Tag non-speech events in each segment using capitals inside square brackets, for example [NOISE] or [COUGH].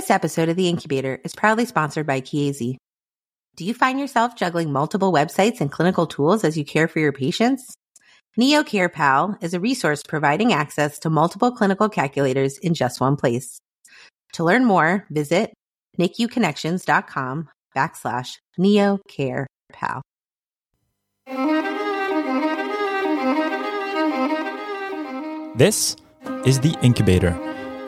This episode of The Incubator is proudly sponsored by Chiesi. Do you find yourself juggling multiple websites and clinical tools as you care for your patients? Neo Care is a resource providing access to multiple clinical calculators in just one place. To learn more, visit NICUconnections.com backslash Neo Care This is The Incubator,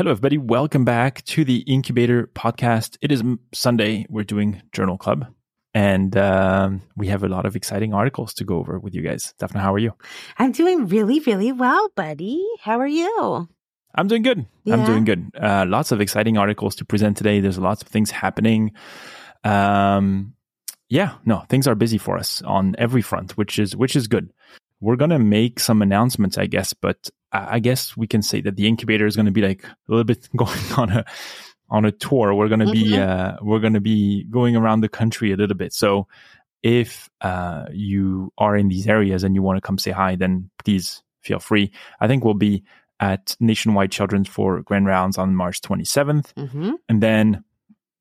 Hello, everybody. Welcome back to the Incubator podcast. It is Sunday. We're doing Journal Club, and um, we have a lot of exciting articles to go over with you guys. Daphna, how are you? I'm doing really, really well, buddy. How are you? I'm doing good. Yeah. I'm doing good. Uh, lots of exciting articles to present today. There's lots of things happening. Um, yeah, no, things are busy for us on every front, which is which is good. We're gonna make some announcements, I guess, but I guess we can say that the incubator is going to be like a little bit [LAUGHS] going on a on a tour. We're going to be mm-hmm. uh, we're going to be going around the country a little bit. So if uh, you are in these areas and you want to come say hi, then please feel free. I think we'll be at Nationwide Children's for Grand Rounds on March 27th, mm-hmm. and then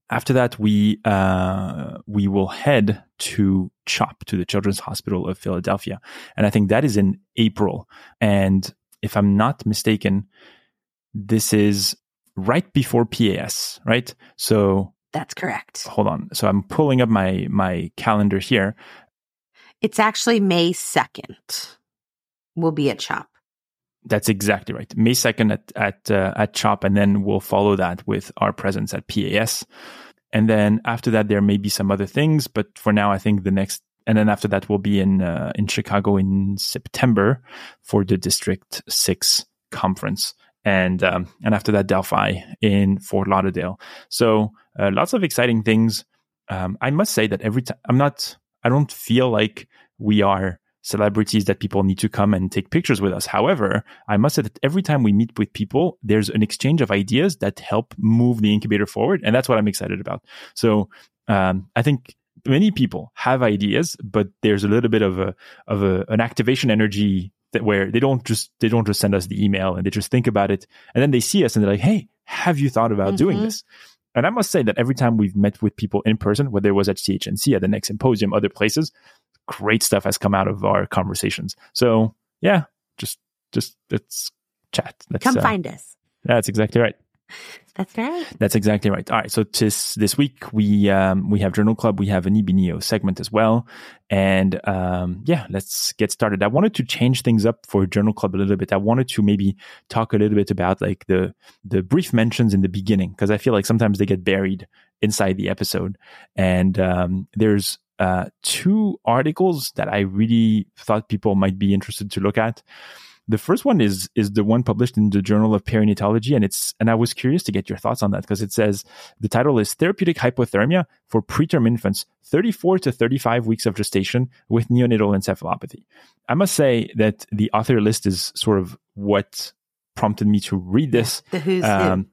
after that we uh, we will head to CHOP to the Children's Hospital of Philadelphia, and I think that is in April. And if I'm not mistaken, this is right before PAS, right? So that's correct. Hold on. So I'm pulling up my my calendar here. It's actually May 2nd. We'll be at CHOP. That's exactly right. May 2nd at at uh, at CHOP and then we'll follow that with our presence at PAS. And then after that there may be some other things, but for now I think the next and then after that we'll be in uh, in Chicago in September for the District Six conference, and um, and after that Delphi in Fort Lauderdale. So uh, lots of exciting things. Um, I must say that every time I'm not, I don't feel like we are celebrities that people need to come and take pictures with us. However, I must say that every time we meet with people, there's an exchange of ideas that help move the incubator forward. And that's what I'm excited about. So um, I think many people have ideas, but there's a little bit of a of a, an activation energy that where they don't just they don't just send us the email and they just think about it and then they see us and they're like, hey, have you thought about mm-hmm. doing this? And I must say that every time we've met with people in person, whether it was at CHNC, at the next symposium, other places, great stuff has come out of our conversations. So yeah, just just let's chat. Let's, Come uh, find us. That's exactly right. That's right. That's exactly right. All right. So this this week we um, we have Journal Club. We have an EBNEO segment as well, and um, yeah, let's get started. I wanted to change things up for Journal Club a little bit. I wanted to maybe talk a little bit about like the the brief mentions in the beginning because I feel like sometimes they get buried inside the episode, and um, there's uh, two articles that I really thought people might be interested to look at. The first one is is the one published in the Journal of Perinatology, and it's and I was curious to get your thoughts on that because it says the title is Therapeutic Hypothermia for Preterm Infants, 34 to 35 weeks of gestation with neonatal encephalopathy. I must say that the author list is sort of what prompted me to read this. The who's um.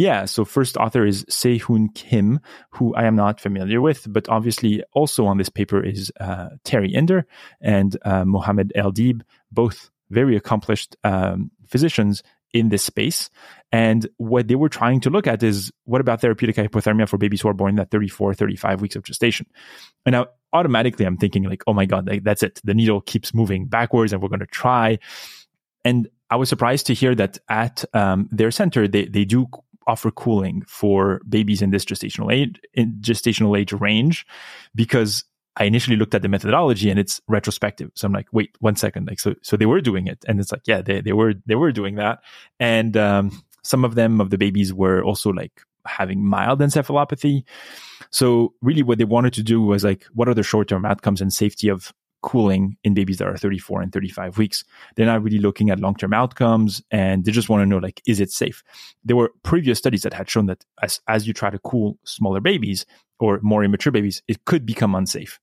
Yeah, so first author is Sehoon Kim, who I am not familiar with, but obviously also on this paper is uh, Terrie Inder and uh, Mohammed El-Dib, both very accomplished um, physicians in this space. And what they were trying to look at is what about therapeutic hypothermia for babies who are born at 34, 35 weeks of gestation? And now automatically I'm thinking like, oh my God, like, that's it. The needle keeps moving backwards and we're going to try. And I was surprised to hear that at um, their center, they, they do offer cooling for babies in this gestational age, in gestational age range, because I initially looked at the methodology and it's retrospective. So I'm like, wait, one second. Like, so, so they were doing it. And it's like, yeah, they, they were, they were doing that. And, um, some of them of the babies were also like having mild encephalopathy. So really what they wanted to do was like, what are the short-term outcomes and safety of cooling in babies that are 34 and 35 weeks. They're not really looking at long-term outcomes and they just want to know like is it safe? There were previous studies that had shown that as as you try to cool smaller babies or more immature babies, it could become unsafe.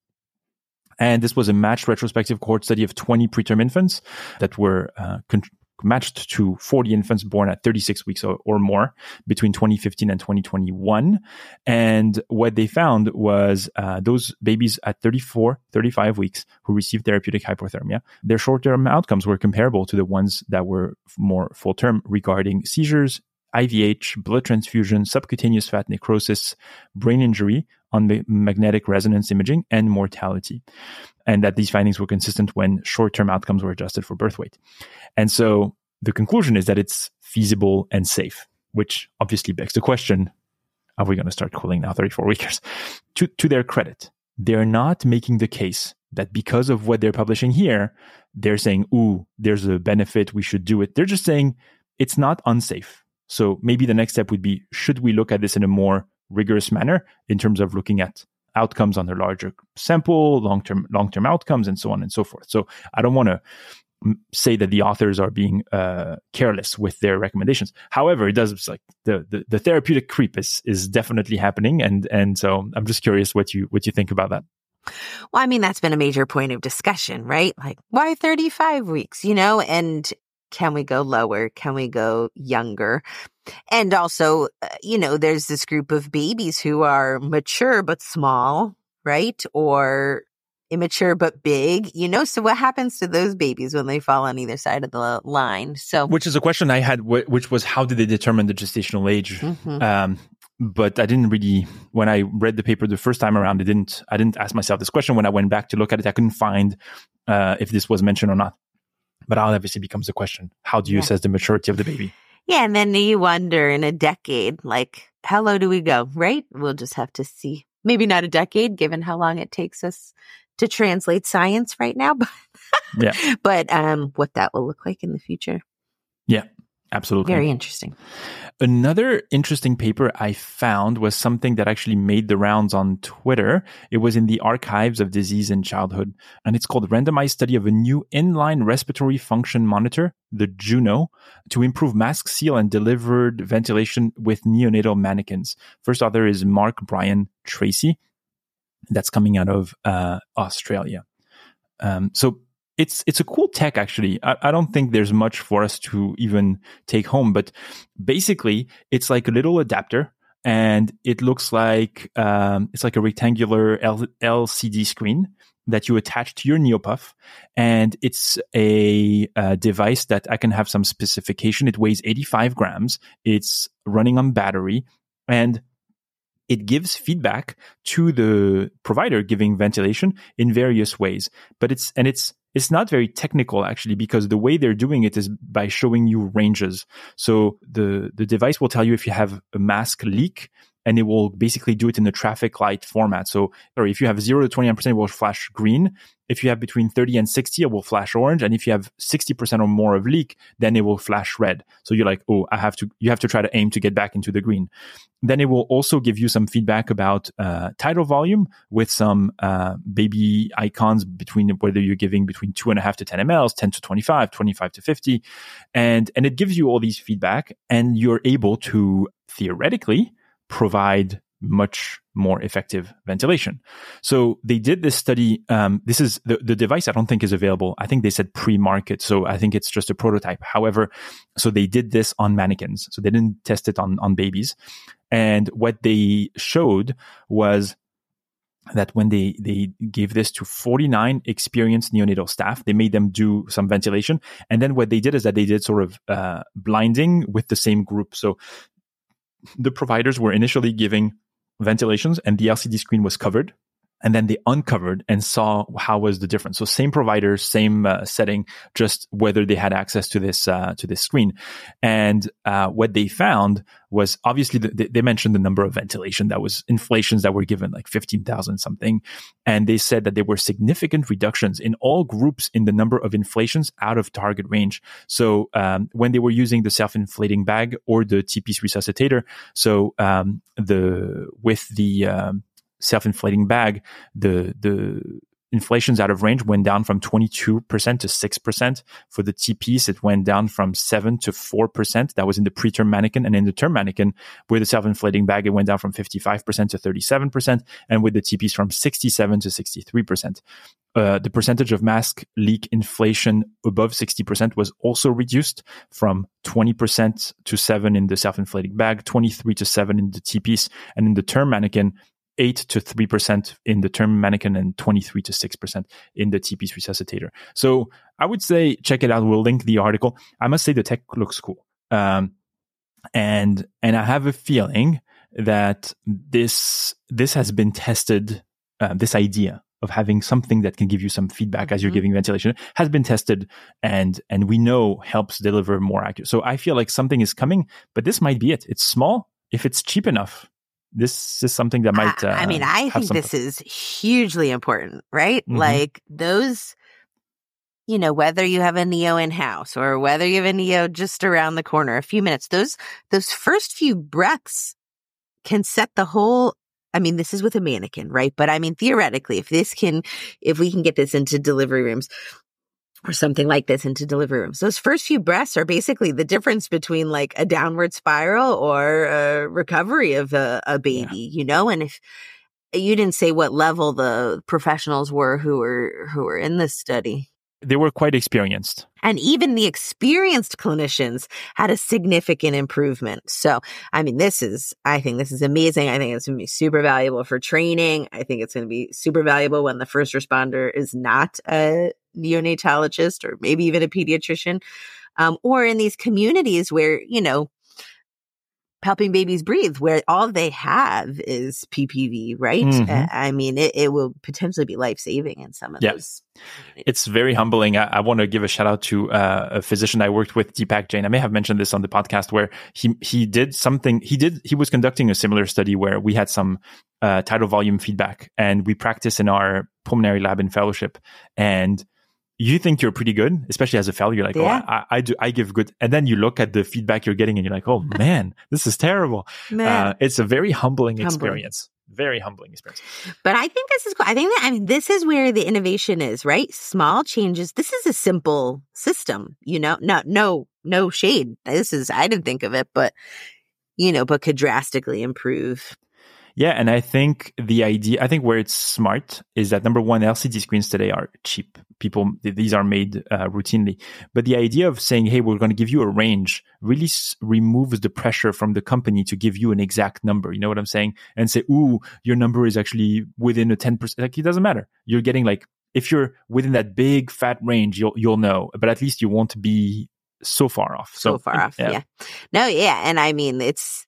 And this was a matched retrospective cohort study of 20 preterm infants that were uh, con- matched to 40 infants born at 36 weeks or, or, more between 2015 and 2021. And what they found was uh, those babies at 34, 35 weeks who received therapeutic hypothermia, their short term outcomes were comparable to the ones that were more full term regarding seizures, IVH, blood transfusion, subcutaneous fat necrosis, brain injury on magnetic resonance imaging, and mortality. And that these findings were consistent when short term outcomes were adjusted for birth weight. And so the conclusion is that it's feasible and safe, which obviously begs the question are we going to start cooling now 34 weekers? To, to their credit, they're not making the case that because of what they're publishing here, they're saying, ooh, there's a benefit, we should do it. They're just saying it's not unsafe so maybe the next step would be should we look at this in a more rigorous manner in terms of looking at outcomes on a larger sample, long term long term outcomes, and so on and so forth. So I don't want to say that the authors are being uh, careless with their recommendations. However, it does like the, the, the therapeutic creep is is definitely happening, and and so I'm just curious what you what you think about that. Well, I mean, that's been a major point of discussion, right? Like, why 35 weeks, you know? And can we go lower? Can we go younger? And also, uh, you know, there's this group of babies who are mature but small, right? Or immature but big, you know? So what happens to those babies when they fall on either side of the line? So, which is a question I had, which was how did they determine the gestational age? Mm-hmm. Um, but I didn't really when I read the paper the first time around. I didn't I didn't ask myself this question when I went back to look at it. I couldn't find uh, if this was mentioned or not. But obviously becomes a question. How do you yeah. assess the maturity of the baby? Yeah. And then you wonder in a decade, like, how low do we go? Right? We'll just have to see. Maybe not a decade, given how long it takes us to translate science right now, [LAUGHS] but yeah. but um, what that will look like in the future. Yeah, absolutely. Very interesting. Another interesting paper I found was something that actually made the rounds on Twitter. It was in the Archives of Disease in Childhood, and it's called Randomized Study of a New Inline Respiratory Function Monitor, the Juno, to improve mask seal and delivered ventilation with neonatal mannequins. First author is Mark Brian Tracy. That's coming out of uh, Australia. Um, so it's it's a cool tech actually. I, I, don't think there's much for us to even take home, but basically it's like a little adapter, and it looks like um, it's like a rectangular L- LCD screen that you attach to your Neopuff, and it's a, a, device that I can have some specification. It weighs 85 grams. It's running on battery, and it gives feedback to the provider giving ventilation in various ways. But it's and it's it's not very technical actually because the way they're doing it is by showing you ranges. So the the device will tell you if you have a mask leak and it will basically do it in the traffic light format. So, or if you have zero to 29%, it will flash green. If you have between 30 and 60, it will flash orange. And if you have 60% or more of leak, then it will flash red. So you're like, oh, I have to, you have to try to aim to get back into the green. Then it will also give you some feedback about uh, tidal volume with some uh, baby icons between whether you're giving between two and a half to 10 mLs, 10 to 25, 25 to 50. And, and it gives you all these feedback and you're able to theoretically provide much more effective ventilation. So they did this study. Um, this is the, the device I don't think is available. I think they said pre-market. So I think it's just a prototype. However, so they did this on mannequins. So they didn't test it on, on babies. And what they showed was that when they, they gave this to 49 experienced neonatal staff, they made them do some ventilation. And then what they did is that they did sort of uh, blinding with the same group. So the providers were initially giving ventilations and the LCD screen was covered. And then they uncovered and saw how was the difference. So same provider, same uh, setting, just whether they had access to this uh, to this screen. And uh, what they found was obviously the, they mentioned the number of ventilation that was inflations that were given like fifteen thousand something, and they said that there were significant reductions in all groups in the number of inflations out of target range. So um, when they were using the self inflating bag or the T-piece resuscitator, so um, the with the um, self-inflating bag, the the inflations out of range went down from 22% to 6%. For the T-piece, it went down from 7 to 4%. That was in the preterm mannequin. And in the term mannequin, with the self-inflating bag, it went down from 55% to 37%. And with the T-piece from 67 to 63%. Uh, the percentage of mask leak inflation above 60% was also reduced from 20% to 7 in the self-inflating bag, 23 to 7 in the T-piece. And in the term mannequin, 8 to 3% in the term mannequin and 23 to 6% in the T-piece resuscitator. So I would say check it out. We'll link the article. I must say the tech looks cool. Um, and, and I have a feeling that this, this has been tested, uh, this idea of having something that can give you some feedback as you're mm-hmm. giving ventilation has been tested and and we know helps deliver more accurate. So I feel like something is coming, but this might be it. It's small. If it's cheap enough, this is something that might. Uh, I mean, I think this is hugely important, right? Mm-hmm. Like those, you know, whether you have a Neo in house or whether you have a Neo just around the corner, a few minutes, those those first few breaths can set the whole. I mean, this is with a mannequin, right? But I mean, theoretically, if this can, if we can get this into delivery rooms, or something like this into delivery rooms. Those first few breaths are basically the difference between like a downward spiral or a recovery of a, a baby, yeah. you know? And if you didn't say what level the professionals were who were who were in this study. They were quite experienced. And even the experienced clinicians had a significant improvement. So, I mean, this is, I think this is amazing. I think it's going to be super valuable for training. I think it's going to be super valuable when the first responder is not a neonatologist or maybe even a pediatrician, um, or in these communities where, you know, helping babies breathe where all they have is PPV, right? Mm-hmm. I mean, it, it, will potentially be life saving in some of yeah. those. It's very humbling. I, I, want to give a shout out to uh, a physician I worked with, Deepak Jain. I may have mentioned this on the podcast where he he did something. He did he was conducting a similar study where we had some uh, tidal volume feedback and we practiced in our pulmonary lab in fellowship and you think you're pretty good, especially as a fellow. You're like, yeah. oh, I, I, do, I give good. And then you look at the feedback you're getting and you're like, oh [LAUGHS] man, this is terrible. Uh, it's a very humbling, humbling, experience. Very humbling experience. But I think this is cool. I think that, I mean, this is where the innovation is, right? Small changes. This is a simple system, you know, no, no, no shade. This is, I didn't think of it, but, you know, but could drastically improve yeah, and I think the idea, I think where it's smart is that number one, LCD screens today are cheap. People, these are made uh, routinely. But the idea of saying, hey, we're going to give you a range really s- removes the pressure from the company to give you an exact number. You know what I'm saying? And say, ooh, your number is actually within a 10%. Like, it doesn't matter. You're getting like, if you're within that big fat range, you'll, you'll know, but at least you won't be so far off. So, so far off. Yeah. yeah. No, yeah. And I mean, it's,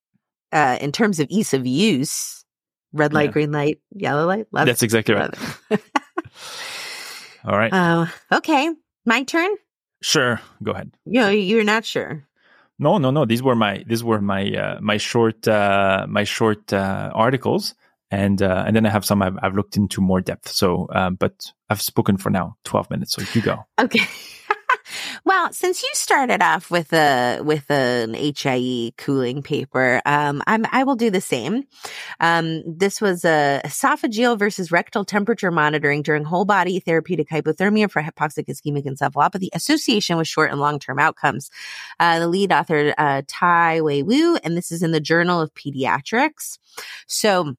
uh, in terms of ease of use, red light, yeah. green light, yellow light. Left, That's exactly right. [LAUGHS] All right. Oh, uh, okay. My turn. Sure. Go ahead. You know, you're not sure. No, no, no. These were my these were my uh, my short uh, my short uh, articles, and uh, and then I have some I've, I've looked into more depth. So, um, but I've spoken for now twelve minutes. So you go. Okay. [LAUGHS] Well, since you started off with a with an HIE cooling paper, um, I'm, I will do the same. Um, this was a esophageal versus rectal temperature monitoring during whole body therapeutic hypothermia for hypoxic ischemic encephalopathy association with short and long term outcomes. Uh, the lead author uh, Tai Wei Wu, and this is in the Journal of Pediatrics. So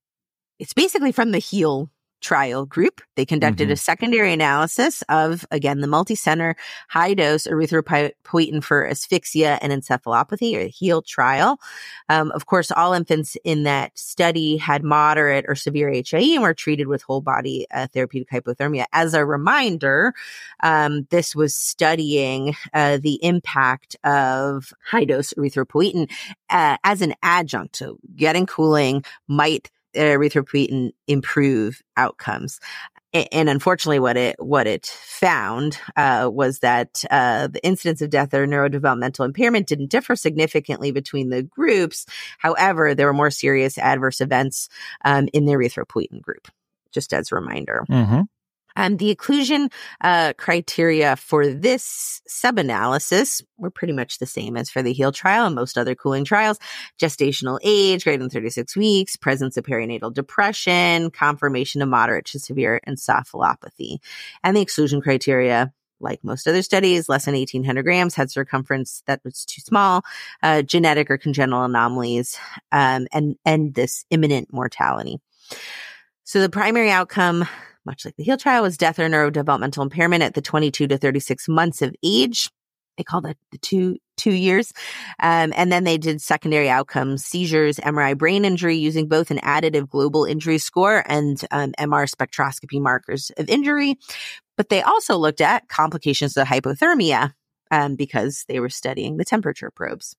it's basically from the HEAL trial group. They conducted mm-hmm. a secondary analysis of, again, the multi-center high dose erythropoietin for asphyxia and encephalopathy or HEAL trial. Um, of course, all infants in that study had moderate or severe HIE and were treated with whole body uh, therapeutic hypothermia. As a reminder, um, this was studying uh, the impact of high dose erythropoietin uh, as an adjunct. So getting cooling might erythropoietin improve outcomes and unfortunately, what it what it found uh, was that uh, the incidence of death or neurodevelopmental impairment didn't differ significantly between the groups. However, there were more serious adverse events um, in the erythropoietin group. Just as a reminder. Mm-hmm. Um, the inclusion uh, criteria for this sub-analysis were pretty much the same as for the HEAL trial and most other cooling trials. Gestational age greater than 36 weeks, presence of perinatal depression, confirmation of moderate to severe encephalopathy. And the exclusion criteria like most other studies, less than 1800 grams, head circumference that was too small, uh, genetic or congenital anomalies, um, and, and this imminent mortality. So the primary outcome much like the HEAL trial, was death or neurodevelopmental impairment at the 22 to 36 months of age. They call that the two two years, um, and then they did secondary outcomes: seizures, MRI brain injury, using both an additive global injury score and um, MR spectroscopy markers of injury. But they also looked at complications of hypothermia um, because they were studying the temperature probes.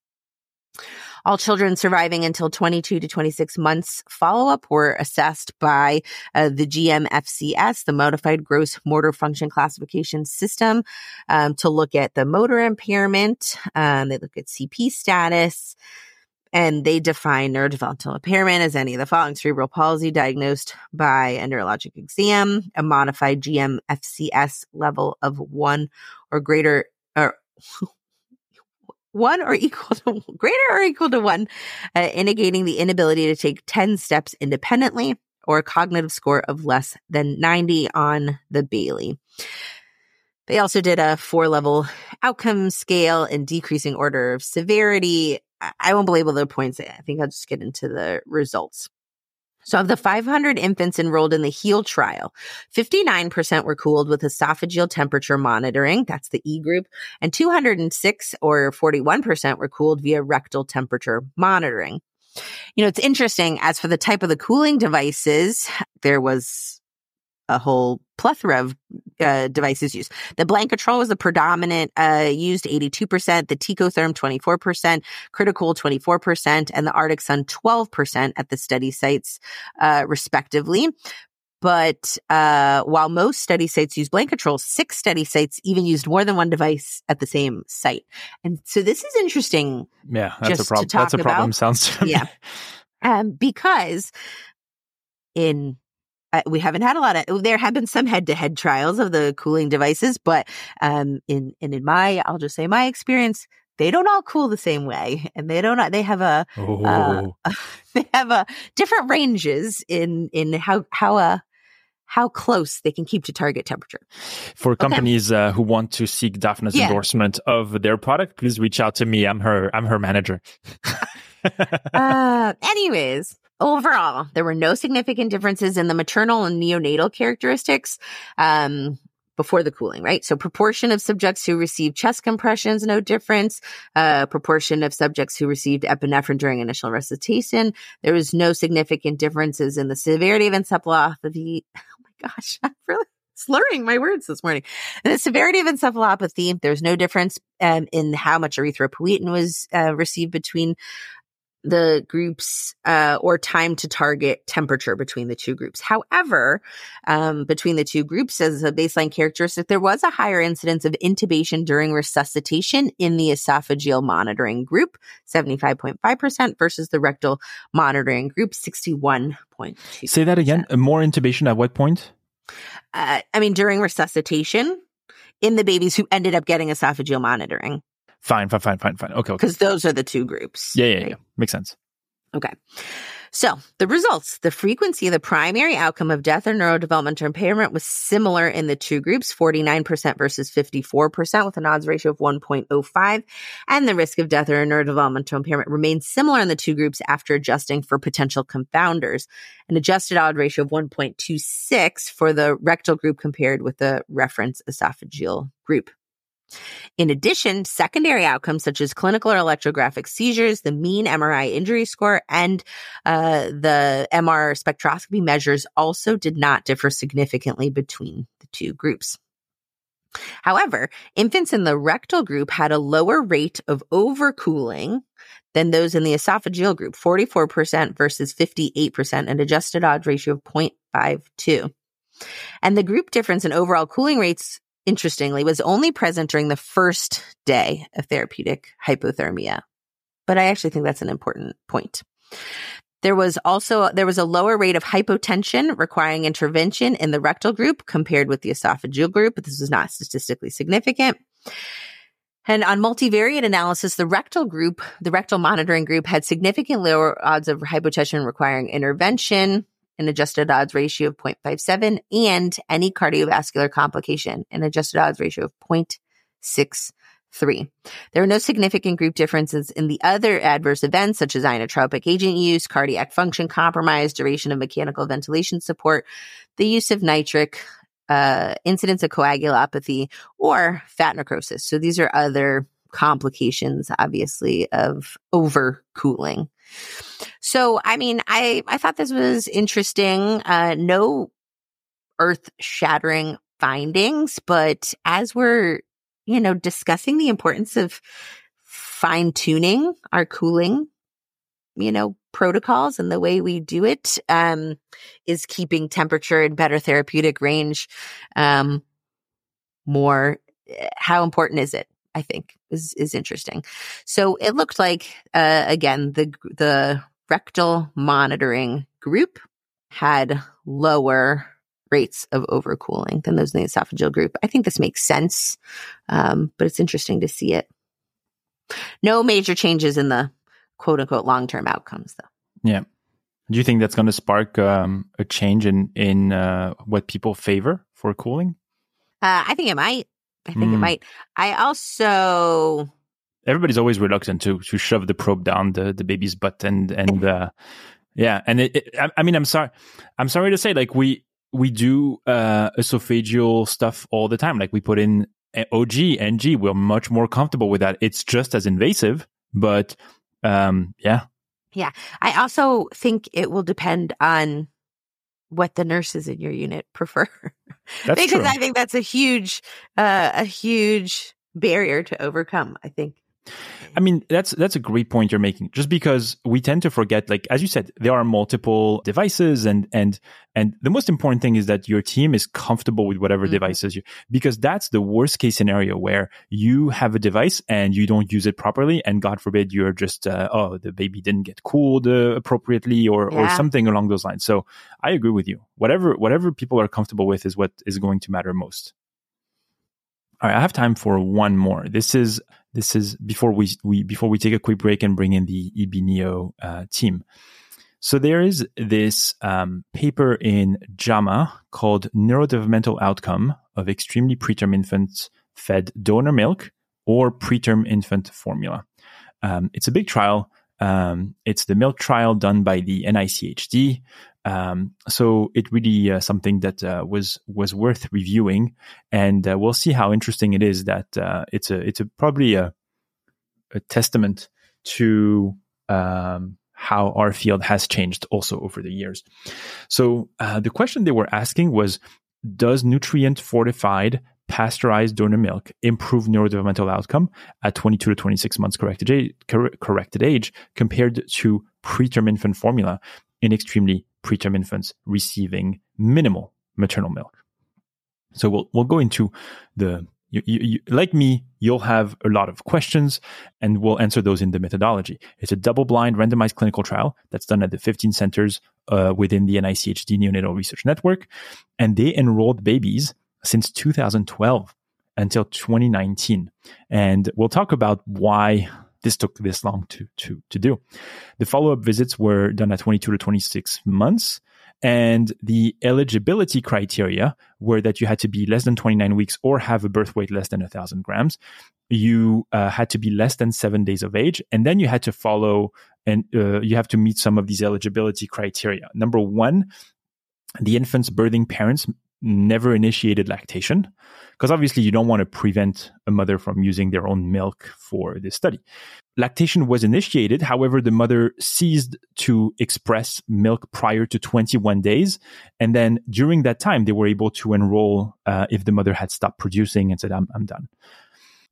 All children surviving until 22 to 26 months follow up were assessed by uh, the GMFCS, the Modified Gross Motor Function Classification System, um, to look at the motor impairment. Um, they look at CP status. And they define neurodevelopmental impairment as any of the following cerebral palsy diagnosed by a neurologic exam, a modified GMFCS level of one or greater, or [LAUGHS] one or [LAUGHS] equal to greater or equal to one, uh, indicating the inability to take 10 steps independently or a cognitive score of less than 90 on the Bayley. They also did a four level outcome scale in decreasing order of severity. I won't belabor the points. I think I'll just get into the results. So of the 500 infants enrolled in the HEAL trial, 59% were cooled with esophageal temperature monitoring. That's the E group. And 206 or 41% were cooled via rectal temperature monitoring. You know, it's interesting. As for the type of the cooling devices, there was a whole plethora of uh, devices used. The Blanketrol was the predominant uh, used, 82%, the Tecotherm 24%, CritiCool 24%, and the Arctic Sun 12% at the study sites, uh, respectively. But uh, while most study sites use Blanketrol, six study sites even used more than one device at the same site. And so this is interesting. Yeah, that's a problem. That's a problem. About. Sounds to yeah, [LAUGHS] um, because in uh, we haven't had a lot of there have been some head-to-head trials of the cooling devices but um in and in my i'll just say my experience they don't all cool the same way and they don't they have a uh, oh. [LAUGHS] they have a different ranges in in how how uh how close they can keep to target temperature. For companies okay. uh, who want to seek Daphna's yeah. endorsement of their product, please reach out to me. I'm her I'm her manager. [LAUGHS] uh, anyways, overall, there were no significant differences in the maternal and neonatal characteristics. Um, before the cooling, right? So proportion of subjects who received chest compressions, no difference. Uh, proportion of subjects who received epinephrine during initial resuscitation. There was no significant differences in the severity of encephalopathy. [LAUGHS] Oh my gosh, I'm really slurring my words this morning. And the severity of encephalopathy, there's no difference um, in how much erythropoietin was uh, received between the groups uh, or time to target temperature between the two groups. However, um, between the two groups, as a baseline characteristic, there was a higher incidence of intubation during resuscitation in the esophageal monitoring group, 75.5% versus the rectal monitoring group, 61.2 Say that again. More intubation at what point? Uh, I mean, during resuscitation in the babies who ended up getting esophageal monitoring. Fine, fine, fine, fine, fine. Okay, Because those are the two groups. Yeah, yeah, right? yeah. Makes sense. Okay. So the results, the frequency of the primary outcome of death or neurodevelopmental impairment was similar in the two groups, 49% versus 54% with an odds ratio of 1.05. And the risk of death or neurodevelopmental impairment remained similar in the two groups after adjusting for potential confounders. An adjusted odds ratio of 1.26 for the rectal group compared with the reference esophageal group. In addition, secondary outcomes such as clinical or electrographic seizures, the mean MRI injury score, and uh, the MR spectroscopy measures also did not differ significantly between the two groups. However, infants in the rectal group had a lower rate of overcooling than those in the esophageal group, 44% versus 58%, an adjusted odds ratio of 0.52. And the group difference in overall cooling rates, interestingly, was only present during the first day of therapeutic hypothermia. But I actually think that's an important point. There was also there was a lower rate of hypotension requiring intervention in the rectal group compared with the esophageal group, but this was not statistically significant. And on multivariate analysis, the rectal group, the rectal monitoring group had significantly lower odds of hypotension requiring intervention, an adjusted odds ratio of 0.57, and any cardiovascular complication, an adjusted odds ratio of 0.63. There were no significant group differences in the other adverse events, such as inotropic agent use, cardiac function compromise, duration of mechanical ventilation support, the use of nitric, uh, incidence of coagulopathy or fat necrosis. So these are other complications, obviously, of overcooling. So, I mean, I, I thought this was interesting. Uh, no earth shattering findings, but as we're, you know, discussing the importance of fine tuning our cooling you know, protocols and the way we do it um, is keeping temperature in better therapeutic range um, more. Eh, how important is it? I think is is interesting. So it looked like uh, again the the rectal monitoring group had lower rates of overcooling than those in the esophageal group. I think this makes sense, um, but it's interesting to see it. No major changes in the quote unquote long term outcomes, though. Yeah. Do you think that's going to spark um, a change in in uh, what people favor for cooling? Uh, I think it might. I think mm. it hmm. might. I also. Everybody's always reluctant to to shove the probe down the, the baby's butt and and [LAUGHS] uh, yeah and it, it, I, I, mean I'm sorry I'm sorry to say like we we do uh, esophageal stuff all the time like we put in OG NG we're much more comfortable with that it's just as invasive but um, yeah. Yeah. I also think it will depend on what the nurses in your unit [LAUGHS] prefer. That's because true. I think that's a huge, uh, a huge barrier to overcome. I think. I mean, that's that's a great point you're making. Just because we tend to forget, like as you said, there are multiple devices, and and and the most important thing is that your team is comfortable with whatever mm-hmm. devices you, because that's the worst case scenario where you have a device and you don't use it properly, and God forbid you're just uh, oh the baby didn't get cooled uh, appropriately or yeah. or something along those lines. So I agree with you. Whatever whatever people are comfortable with is what is going to matter most. All right, I have time for one more. This is this is before we, we before we take a quick break and bring in the EB uh, team. So there is this um, paper in JAMA called Neurodevelopmental Outcome of Extremely Preterm Infants Fed Donor Milk or Preterm Infant Formula. Um, it's a big trial. Um, it's the milk trial done by the NICHD. Um, so it really uh, something that uh, was was worth reviewing, and uh, we'll see how interesting it is. That uh, it's a it's a probably a, a testament to um, how our field has changed also over the years. So uh, the question they were asking was, does nutrient fortified pasteurized donor milk improve neurodevelopmental outcome at 22 to 26 months corrected age, corrected age compared to preterm infant formula in extremely preterm infants receiving minimal maternal milk. So we'll we'll go into the you, you, you, like me, you'll have a lot of questions and we'll answer those in the methodology. It's a double blind randomized clinical trial that's done at the 15 centers uh, within the NICHD Neonatal Research Network. And they enrolled babies since 2012 until 2019. And we'll talk about why this took this long to to to do. The follow up visits were done at 22 to 26 months, and the eligibility criteria were that you had to be less than 29 weeks or have a birth weight less than 1,000 grams. You uh, had to be less than seven days of age, and then you had to follow and uh, you have to meet some of these eligibility criteria. Number one, the infant's birthing parents never initiated lactation because obviously you don't want to prevent a mother from using their own milk for this study. Lactation was initiated. However, the mother ceased to express milk prior to 21 days. And then during that time, they were able to enroll uh, if the mother had stopped producing and said, I'm, I'm done.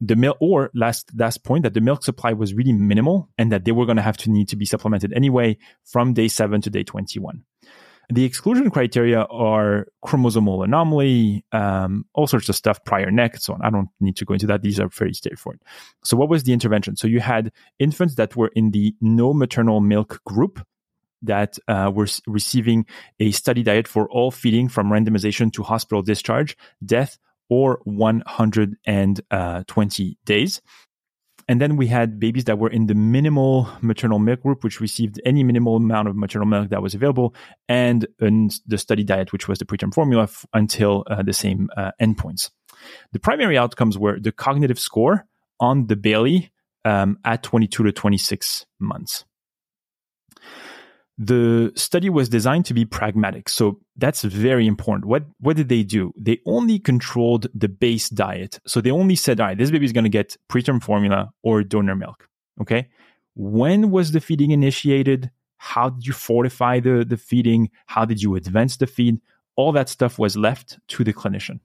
The milk, or last, last point, that the milk supply was really minimal and that they were going to have to need to be supplemented anyway from day seven to day 21. The exclusion criteria are chromosomal anomaly, um, all sorts of stuff, prior NEC, so on. I don't need to go into that. These are very straightforward. So, what was the intervention? So, you had infants that were in the no maternal milk group that uh, were receiving a study diet for all feeding from randomization to hospital discharge, death, or 120 days. And then we had babies that were in the minimal maternal milk group, which received any minimal amount of maternal milk that was available, and in the study diet, which was the preterm formula, f- until uh, the same uh, endpoints. The primary outcomes were the cognitive score on the Bayley um, at 22 to 26 months the study was designed to be pragmatic. So that's very important. What, what did they do? They only controlled the base diet. So they only said, all right, this baby is going to get preterm formula or donor milk. Okay. When was the feeding initiated? How did you fortify the, the feeding? How did you advance the feed? All that stuff was left to the clinician.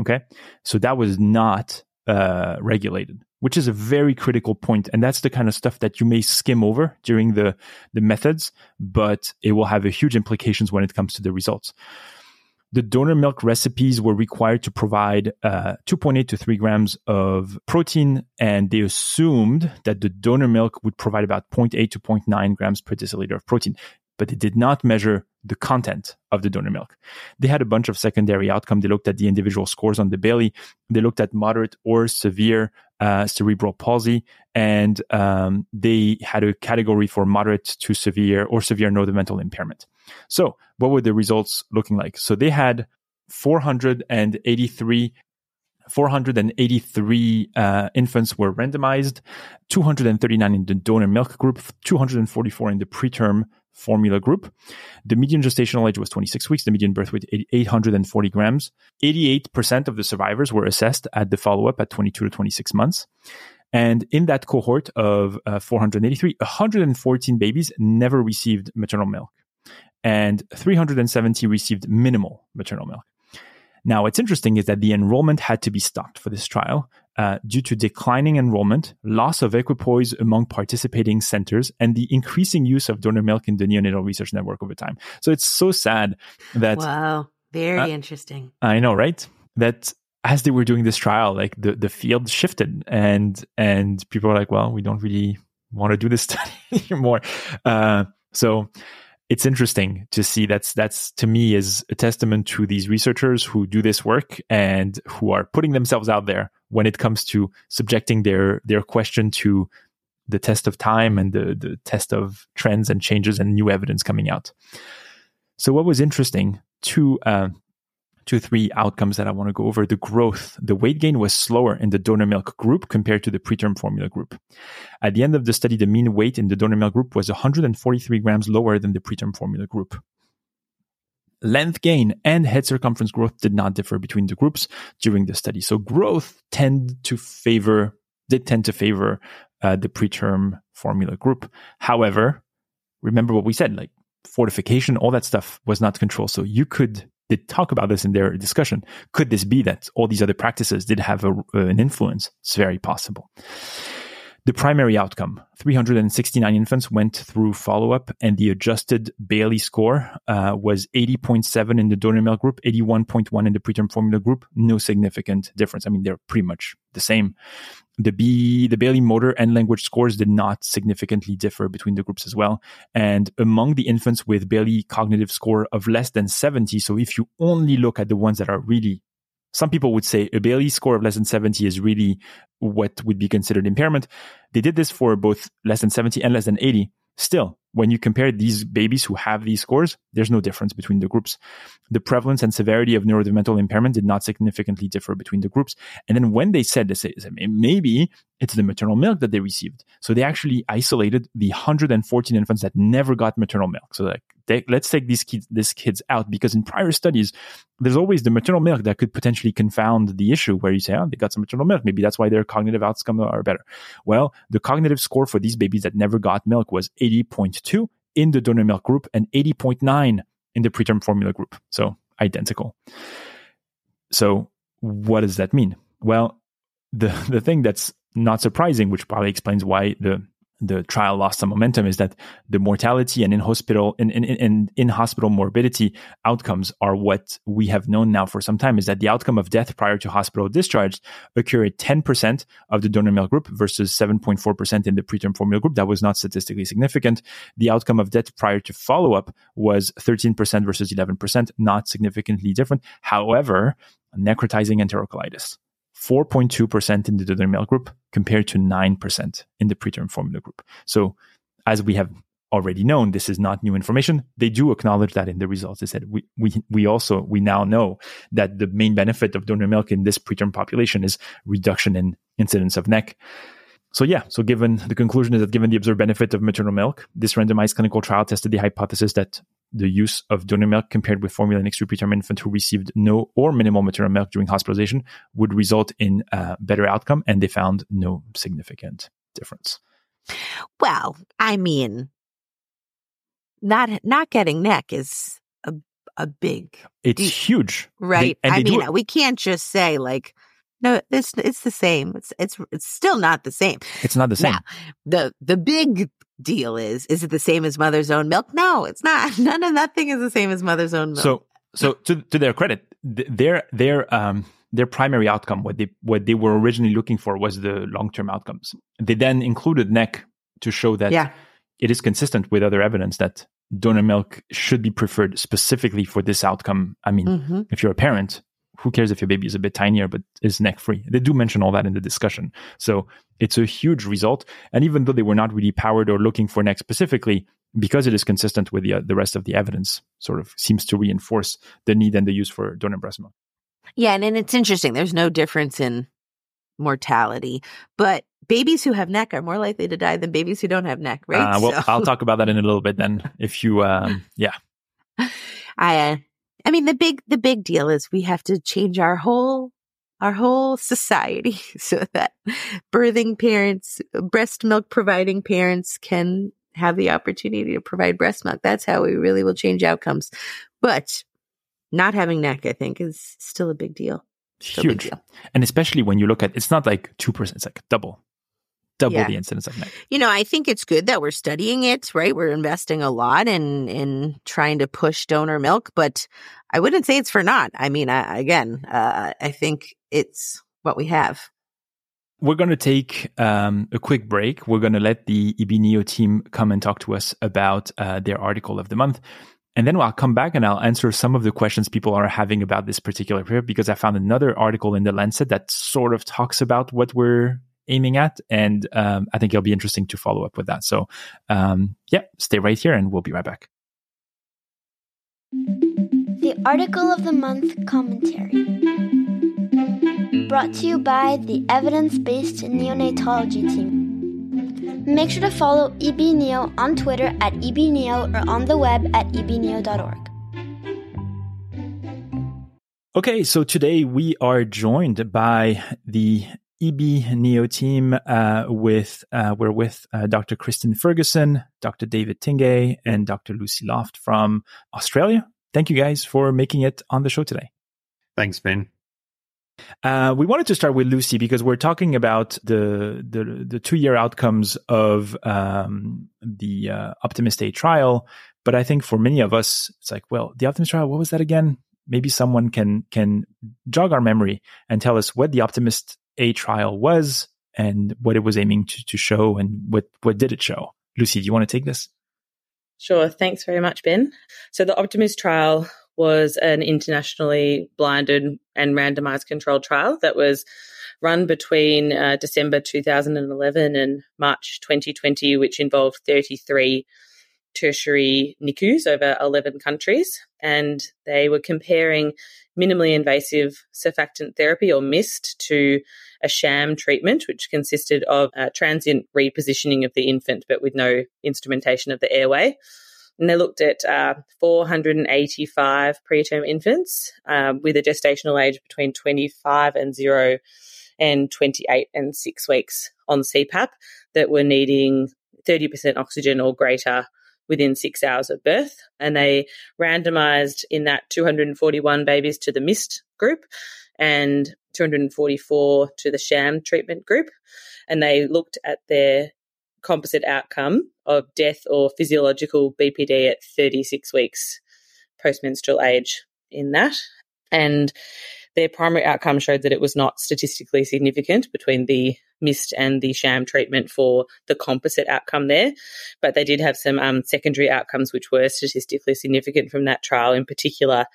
Okay. So that was not uh, regulated which is a very critical point and that's the kind of stuff that you may skim over during the the methods but it will have a huge implications when it comes to the results the donor milk recipes were required to provide uh, 2.8 to 3 grams of protein, and they assumed that the donor milk would provide about 0.8 to 0.9 grams per deciliter of protein but they did not measure the content of the donor milk. They had a bunch of secondary outcome. They looked at the individual scores on the Bayley. They looked at moderate or severe uh, cerebral palsy, and um, they had a category for moderate to severe or severe neurodevelopmental impairment. So, what were the results looking like? So, they had 483 483 uh, infants were randomized, 239 in the donor milk group, 244 in the preterm formula group. The median gestational age was 26 weeks, the median birth weight 840 grams. 88% of the survivors were assessed at the follow up at 22 to 26 months. And in that cohort of uh, 483, 114 babies never received maternal milk, and 370 received minimal maternal milk. Now, what's interesting is that the enrollment had to be stopped for this trial uh, due to declining enrollment, loss of equipoise among participating centers, and the increasing use of donor milk in the neonatal research network over time. So it's so sad that. Wow, very uh, interesting. I know, right? That as they were doing this trial, like the, the field shifted and and people are like, well, we don't really want to do this [LAUGHS] study anymore. Uh, so it's interesting to see that's that's to me is a testament to these researchers who do this work and who are putting themselves out there when it comes to subjecting their their question to the test of time and the, the test of trends and changes and new evidence coming out. So what was interesting, to uh, two, three outcomes that I want to go over. The growth, the weight gain was slower in the donor milk group compared to the preterm formula group. At the end of the study, the mean weight in the donor milk group was 143 grams lower than the preterm formula group. Length gain and head circumference growth did not differ between the groups during the study. So growth tend to favor, did tend to favor uh, the preterm formula group. However, remember what we said, like fortification, all that stuff was not controlled. So you could they talk about this in their discussion. Could this be that all these other practices did have a, an influence? It's very possible. The primary outcome 369 infants went through follow up, and the adjusted Bayley score uh, was 80.7 in the donor milk group, 81.1 in the preterm formula group. No significant difference. I mean, they're pretty much the same. The B, the Bayley motor and language scores did not significantly differ between the groups as well. And among the infants with Bayley cognitive score of less than 70, so if you only look at the ones that are really some people would say a Bayley score of less than 70 is really what would be considered impairment. They did this for both less than 70 and less than 80. Still, when you compare these babies who have these scores, there's no difference between the groups. The prevalence and severity of neurodevelopmental impairment did not significantly differ between the groups. And then when they said this, maybe it's the maternal milk that they received. So they actually isolated the 114 infants that never got maternal milk. So like, they, let's take these kids, these kids out because in prior studies, there's always the maternal milk that could potentially confound the issue where you say, oh, they got some maternal milk. Maybe that's why their cognitive outcomes are better. Well, the cognitive score for these babies that never got milk was 80.2 in the donor milk group and 80.9 in the preterm formula group. So identical. So what does that mean? Well, the, the thing that's not surprising, which probably explains why the the trial lost some momentum is that the mortality and in hospital in, in, in, in hospital morbidity outcomes are what we have known now for some time is that the outcome of death prior to hospital discharge occur at 10% of the donor milk group versus 7.4% in the preterm formula group. That was not statistically significant. The outcome of death prior to follow up was 13% versus 11%, not significantly different. However, necrotizing enterocolitis 4.2% in the donor milk group compared to 9% in the preterm formula group. So, as we have already known, this is not new information. They do acknowledge that in the results. They said we we we also we now know that the main benefit of donor milk in this preterm population is reduction in incidence of NEC. So yeah, so given the conclusion is that given the observed benefit of maternal milk, this randomized clinical trial tested the hypothesis that the use of donor milk compared with formula next to preterm infant who received no or minimal maternal milk during hospitalization would result in a better outcome, and they found no significant difference. Well, I mean, not not getting NEC is a a big. It's huge, right? They, I mean, we can't just say like no, this it's the same. It's it's it's still not the same. It's not the same. Now, the the big deal is is it the same as mother's own milk? No, it's not. [LAUGHS] None of nothing is the same as mother's own milk. So so to to their credit, their their um their primary outcome, what they what they were originally looking for was the long term outcomes. They then included NEC to show that yeah. it is consistent with other evidence that donor milk should be preferred specifically for this outcome. I mean, mm-hmm. if you're a parent, who cares if your baby is a bit tinier but is NEC free? They do mention all that in the discussion. So it's a huge result. And even though they were not really powered or looking for NEC specifically, because it is consistent with the, uh, the rest of the evidence, sort of seems to reinforce the need and the use for donor breast milk. Yeah, and, and it's interesting. There's no difference in mortality, but babies who have NEC are more likely to die than babies who don't have NEC, right? Uh, well, so. I'll talk about that in a little bit then. If you, um, [LAUGHS] yeah. I, uh, I mean, the big, the big deal is we have to change our whole, our whole society [LAUGHS] so that birthing parents, breast milk providing parents can have the opportunity to provide breast milk. That's how we really will change outcomes. But not having NEC, I think, is still a big deal. Still Huge. Big deal. And especially when you look at, it's not like 2%, it's like double double yeah. the incidence of NEC. You know, I think it's good that we're studying it, right? We're investing a lot in in trying to push donor milk, but I wouldn't say it's for naught. I mean, I, again, uh, I think it's what we have. We're going to take um, a quick break. We're going to let the EBNEO team come and talk to us about uh, their article of the month. And then I'll come back and I'll answer some of the questions people are having about this particular paper because I found another article in the Lancet that sort of talks about what we're aiming at. And um, I think it'll be interesting to follow up with that. So, um, yeah, stay right here and we'll be right back. The Article of the Month Commentary. Brought to you by the evidence based neonatology team. Make sure to follow EBNeo on Twitter at EBNeo or on the web at ebneo.org. Okay, so today we are joined by the EB Neo team uh, with uh, we're with uh, Dr. Kristen Ferguson, Dr. David Tingay, and Dr. Lucy Loft from Australia. Thank you guys for making it on the show today. Thanks, Ben. Uh, we wanted to start with Lucy because we're talking about the the, the two year outcomes of um, the uh, Optimist A trial. But I think for many of us, it's like, well, the Optimist trial, what was that again? Maybe someone can can jog our memory and tell us what the Optimist a trial was and what it was aiming to, to show and what, what did it show. Lucy, do you want to take this? Sure. Thanks very much, Ben. So the Optimist trial was an internationally blinded and randomized controlled trial that was run between uh, December 2011 and March 2020, which involved 33 tertiary NICUs over 11 countries, and they were comparing minimally invasive surfactant therapy or MIST to a sham treatment, which consisted of transient repositioning of the infant, but with no instrumentation of the airway. And they looked at uh, 485 preterm infants um, with a gestational age between 25 and 0 and 28 and 6 weeks on CPAP that were needing 30% oxygen or greater within six hours of birth. And they randomized in that 241 babies to the MIST group and 244 to the sham treatment group. And they looked at their composite outcome of death or physiological BPD at 36 weeks postmenstrual age in that. And their primary outcome showed that it was not statistically significant between the MIST and the sham treatment for the composite outcome there. But they did have some um, secondary outcomes which were statistically significant from that trial. In particular,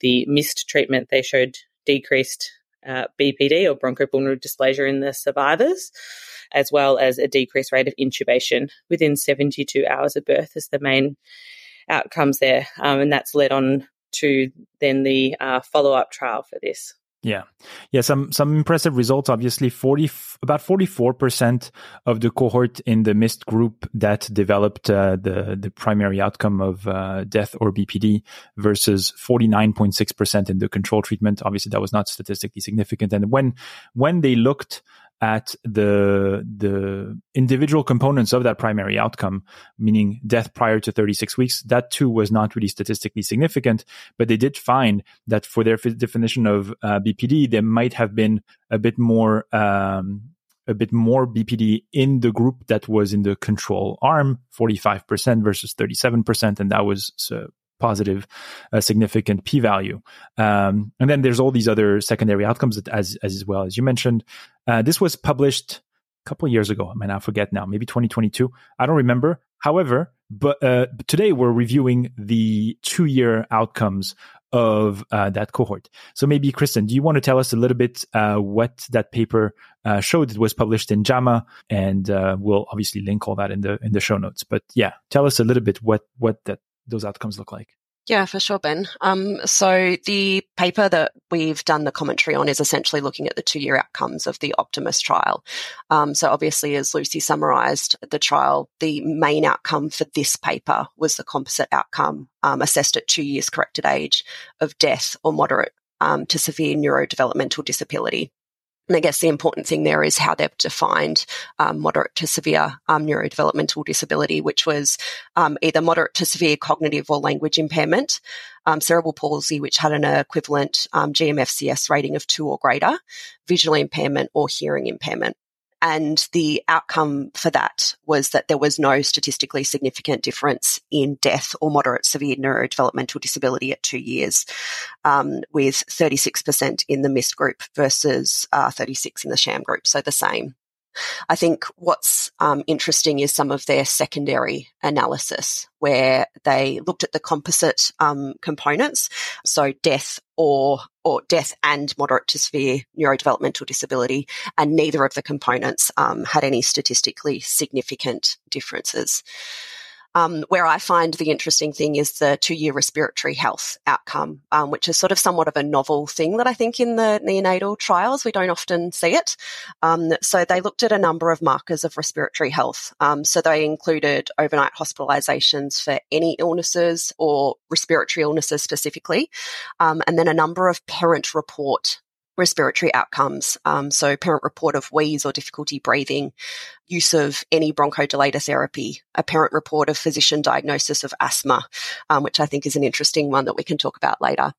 the MIST treatment, they showed decreased uh, BPD or bronchopulmonary dysplasia in the survivors, as well as a decreased rate of intubation within 72 hours of birth as the main outcomes there. Um, and that's led on to then the uh, follow up trial for this. Yeah, yeah, some some impressive results. Obviously, forty about forty four percent of the cohort in the MIST group that developed uh, the the primary outcome of uh, death or BPD versus forty nine point six percent in the control treatment. Obviously, that was not statistically significant. And when when they looked at the the individual components of that primary outcome, meaning death prior to 36 weeks, that too was not really statistically significant. But they did find that for their definition of uh, BPD, there might have been a bit more. Um, a bit more BPD in the group that was in the control arm, 45% versus 37%. And that was positive, a significant p value. Um, and then there's all these other secondary outcomes as, as well as you mentioned. Uh, this was published a couple years ago. I mean, I forget now, maybe 2022. I don't remember. However, but uh, today we're reviewing the two year outcomes of uh, that cohort. So maybe, Kristen, do you want to tell us a little bit uh, what that paper uh, showed? It was published in JAMA, and uh, we'll obviously link all that in the in the show notes. But yeah, tell us a little bit what what that those outcomes look like? Yeah, for sure, Ben. Um, so the paper that we've done the commentary on is essentially looking at the two-year outcomes of the Optimist trial. Um, so obviously, as Lucy summarised the trial, the main outcome for this paper was the composite outcome um, assessed at two years corrected age of death or moderate um, to severe neurodevelopmental disability. And I guess the important thing there is how they've defined um, moderate to severe um, neurodevelopmental disability, which was um, either moderate to severe cognitive or language impairment, um, cerebral palsy, which had an equivalent um, GMFCS rating of two or greater, visual impairment, or hearing impairment. And the outcome for that was that there was no statistically significant difference in death or moderate severe neurodevelopmental disability at two years, um, with 36% in the MIST group versus uh, 36 in the sham group. So the same. I think what's um, interesting is some of their secondary analysis, where they looked at the composite um, components, so death or or death and moderate to severe neurodevelopmental disability, and neither of the components um, had any statistically significant differences. Um, where I find the interesting thing is the two year respiratory health outcome, um, which is sort of somewhat of a novel thing that I think in the neonatal trials we don't often see it. Um, so they looked at a number of markers of respiratory health. Um, so they included overnight hospitalizations for any illnesses or respiratory illnesses specifically, um, and then a number of parent report respiratory outcomes. Um, so parent report of wheeze or difficulty breathing, use of any bronchodilator therapy, a parent report of physician diagnosis of asthma, um, which I think is an interesting one that we can talk about later.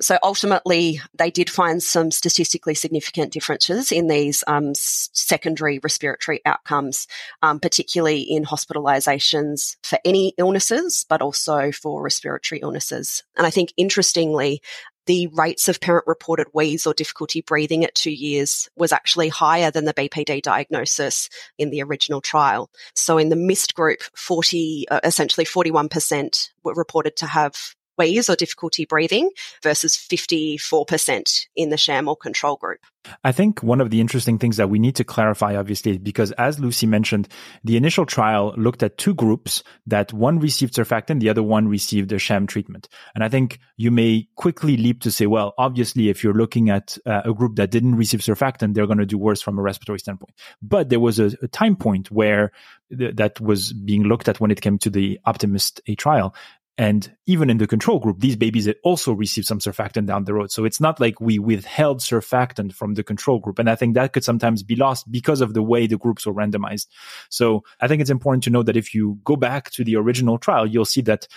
So ultimately, they did find some statistically significant differences in these um, secondary respiratory outcomes, um, particularly in hospitalizations for any illnesses, but also for respiratory illnesses. And I think interestingly, the rates of parent reported wheeze or difficulty breathing at two years was actually higher than the BPD diagnosis in the original trial. So in the MIST group, 40, uh, essentially 41% were reported to have wheeze or difficulty breathing versus 54% in the sham or control group. I think one of the interesting things that we need to clarify, obviously, because as Lucy mentioned, the initial trial looked at two groups that one received surfactant, the other one received a sham treatment. And I think you may quickly leap to say, well, obviously, if you're looking at uh, a group that didn't receive surfactant, they're going to do worse from a respiratory standpoint. But there was a, a time point where th- that was being looked at when it came to the Optimist A trial. And even in the control group, these babies also received some surfactant down the road. So it's not like we withheld surfactant from the control group. And I think that could sometimes be lost because of the way the groups were randomized. So I think it's important to note that if you go back to the original trial, you'll see that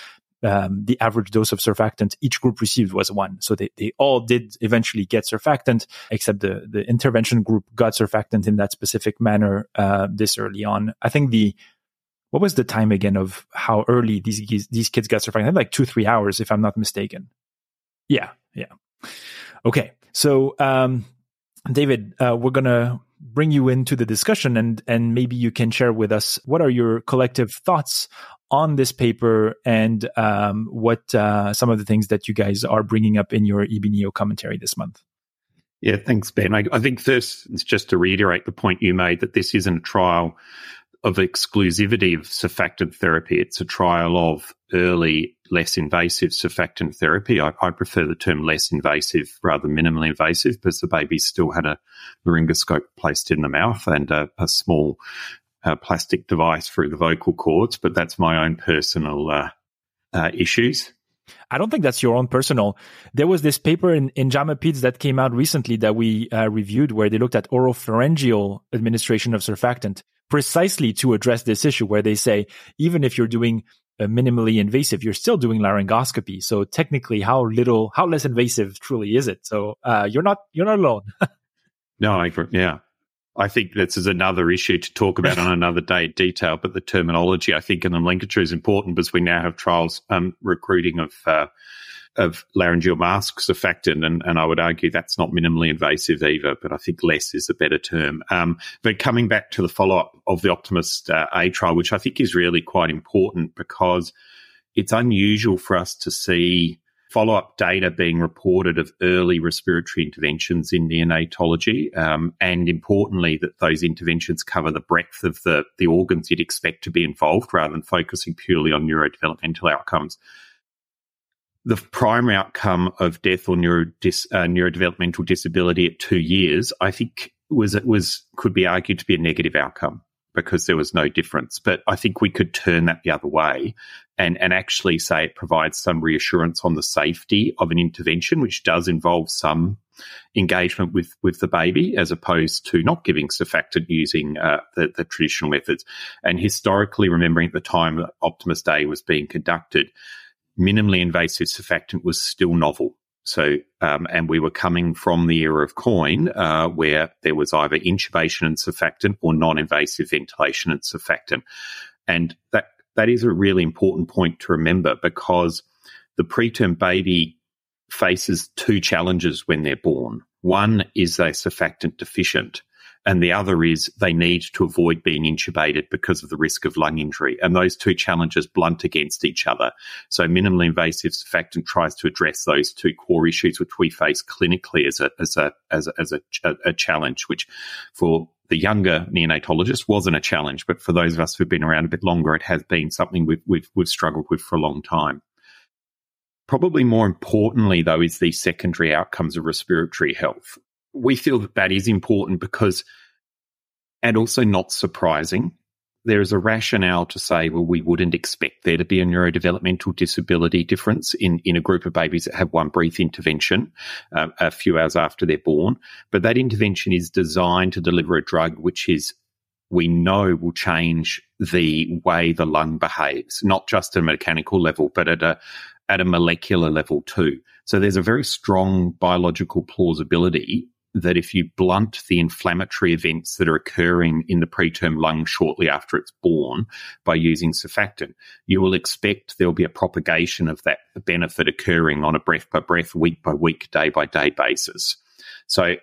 um, the average dose of surfactant each group received was one. So they, they all did eventually get surfactant, except the, the intervention group got surfactant in that specific manner uh, this early on. I think the what was the time again of how early these these kids got surfactant? Like two three hours, if I'm not mistaken. Yeah, yeah. Okay, so um, David, uh, we're gonna bring you into the discussion, and and maybe you can share with us what are your collective thoughts on this paper and um, what uh, some of the things that you guys are bringing up in your EB commentary this month. Yeah, thanks, Ben. I, I think first, it's just to reiterate the point you made that this isn't a trial of exclusivity of surfactant therapy. It's a trial of early, less invasive surfactant therapy. I, I, prefer the term less invasive rather than minimally invasive because the baby still had a laryngoscope placed in the mouth and a, a small uh, plastic device through the vocal cords. But that's my own personal uh, uh, issues. I don't think that's your own personal. There was this paper in, in JAMA Peds that came out recently that we uh, reviewed where they looked at oropharyngeal administration of surfactant precisely to address this issue where they say, even if you're doing a minimally invasive, you're still doing laryngoscopy. So technically, how little, how less invasive truly is it? So uh, you're not, you're not alone. [LAUGHS] no, I agree. Yeah. I think this is another issue to talk about on [LAUGHS] another day in detail, but the terminology I think in the nomenclature is important because we now have trials um, recruiting of uh, of laryngeal mask surfactant, and, and I would argue that's not minimally invasive either, but I think less is a better term. Um, but coming back to the follow up of the Optimist uh, A trial, which I think is really quite important because it's unusual for us to see follow up data being reported of early respiratory interventions in neonatology, um, and importantly, that those interventions cover the breadth of the, the organs you'd expect to be involved rather than focusing purely on neurodevelopmental outcomes the primary outcome of death or uh, neurodevelopmental disability at two years, I think was it was could be argued to be a negative outcome because there was no difference. But I think we could turn that the other way and, and actually say it provides some reassurance on the safety of an intervention, which does involve some engagement with, with the baby as opposed to not giving surfactant using uh, the, the traditional methods. And historically, remembering at the time that Optimist A was being conducted, minimally invasive surfactant was still novel. So, um, and we were coming from the era of COIN, uh, where there was either intubation and surfactant or non-invasive ventilation and surfactant. And that, that is a really important point to remember because the preterm baby faces two challenges when they're born. One is they're surfactant deficient and the other is they need to avoid being intubated because of the risk of lung injury. And those two challenges blunt against each other. So minimally invasive surfactant tries to address those two core issues, which we face clinically as a as a as a, as a, a challenge, which for the younger neonatologist wasn't a challenge, but for those of us who've been around a bit longer, it has been something we've, we've, we've struggled with for a long time. Probably more importantly, though, is the secondary outcomes of respiratory health we feel that that is important because, and also not surprising, there is a rationale to say, well, we wouldn't expect there to be a neurodevelopmental disability difference in, in a group of babies that have one brief intervention uh, a few hours after they're born. But that intervention is designed to deliver a drug which is we know will change the way the lung behaves, not just at a mechanical level, but at a at a molecular level too. So there's a very strong biological plausibility that if you blunt the inflammatory events that are occurring in the preterm lung shortly after it's born by using surfactant, you will expect there will be a propagation of that benefit occurring on a breath by breath, week by week, day by day basis. So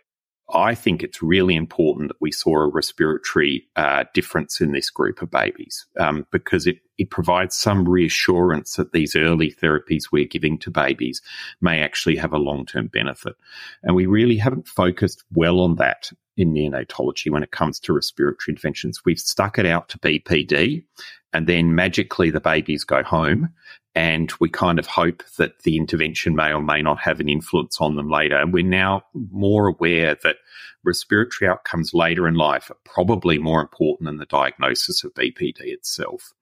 I think it's really important that we saw a respiratory uh, difference in this group of babies um, because it it provides some reassurance that these early therapies we're giving to babies may actually have a long term benefit. And we really haven't focused well on that in neonatology when it comes to respiratory interventions. We've stuck it out to BPD and then magically the babies go home and we kind of hope that the intervention may or may not have an influence on them later. And we're now more aware that respiratory outcomes later in life are probably more important than the diagnosis of BPD itself.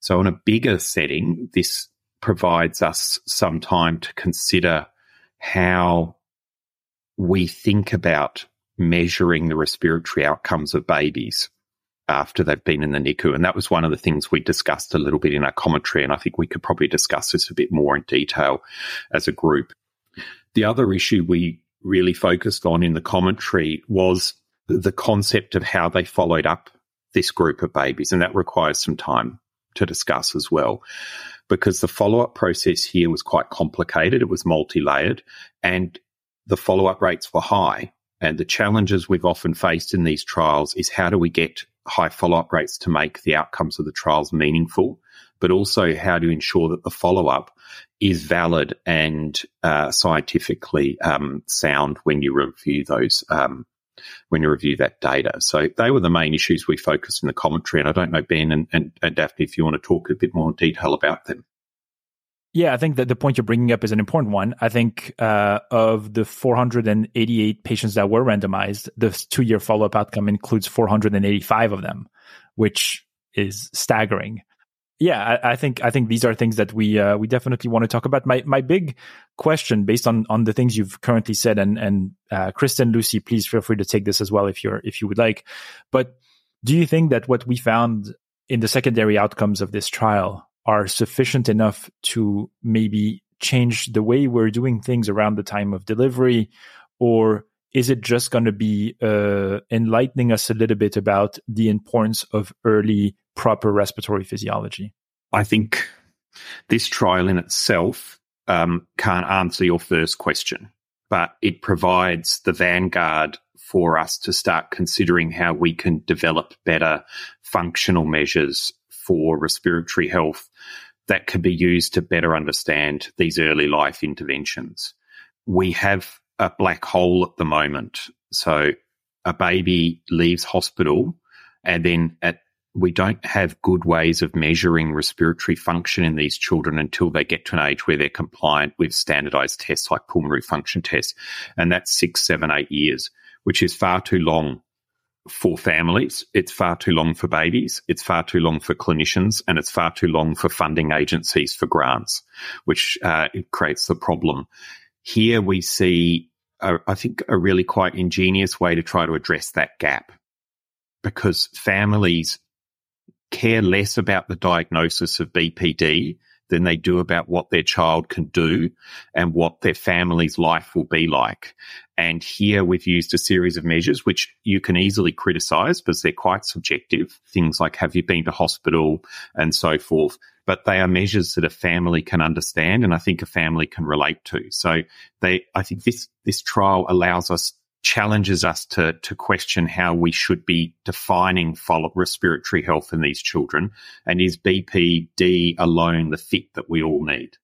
So, in a bigger setting, this provides us some time to consider how we think about measuring the respiratory outcomes of babies after they've been in the NICU. And that was one of the things we discussed a little bit in our commentary. And I think we could probably discuss this a bit more in detail as a group. The other issue we really focused on in the commentary was the concept of how they followed up this group of babies. And that requires some time to discuss as well. Because the follow up process here was quite complicated, it was multi layered, and the follow up rates were high. And the challenges we've often faced in these trials is how do we get high follow up rates to make the outcomes of the trials meaningful, but also how to ensure that the follow up is valid and uh, scientifically um, sound when you review those. Um, when you review that data. So they were the main issues we focused in the commentary. And I don't know, Ben and, and, and Daphna, if you want to talk a bit more detail about them. Yeah, I think that the point you're bringing up is an important one. I think uh, of the 488 patients that were randomized, the two year follow up outcome includes 485 of them, which is staggering. Yeah, I, I, think I think these are things that we uh, we definitely want to talk about. My my big question, based on on the things you've currently said, and and uh, Kristen, Lucy, please feel free to take this as well if you're if you would like. But do you think that what we found in the secondary outcomes of this trial are sufficient enough to maybe change the way we're doing things around the time of delivery or is it just going to be uh, enlightening us a little bit about the importance of early proper respiratory physiology i think this trial in itself um, can't answer your first question but it provides the vanguard for us to start considering how we can develop better functional measures for respiratory health that can be used to better understand these early life interventions. We have a black hole at the moment. So a baby leaves hospital and then at we don't have good ways of measuring respiratory function in these children until they get to an age where they're compliant with standardized tests like pulmonary function tests. And that's six, seven, eight years, which is far too long for families. It's far too long for babies. It's far too long for clinicians and it's far too long for funding agencies for grants, which uh, creates the problem. Here we see, a, I think, a really quite ingenious way to try to address that gap because families care less about the diagnosis of BPD than they do about what their child can do and what their family's life will be like. And here we've used a series of measures which you can easily criticize because they're quite subjective. Things like have you been to hospital and so forth. But they are measures that a family can understand and I think a family can relate to. So they, I think this, this trial allows us challenges us to, to question how we should be defining follow respiratory health in these children. And is BPD alone the fit that we all need?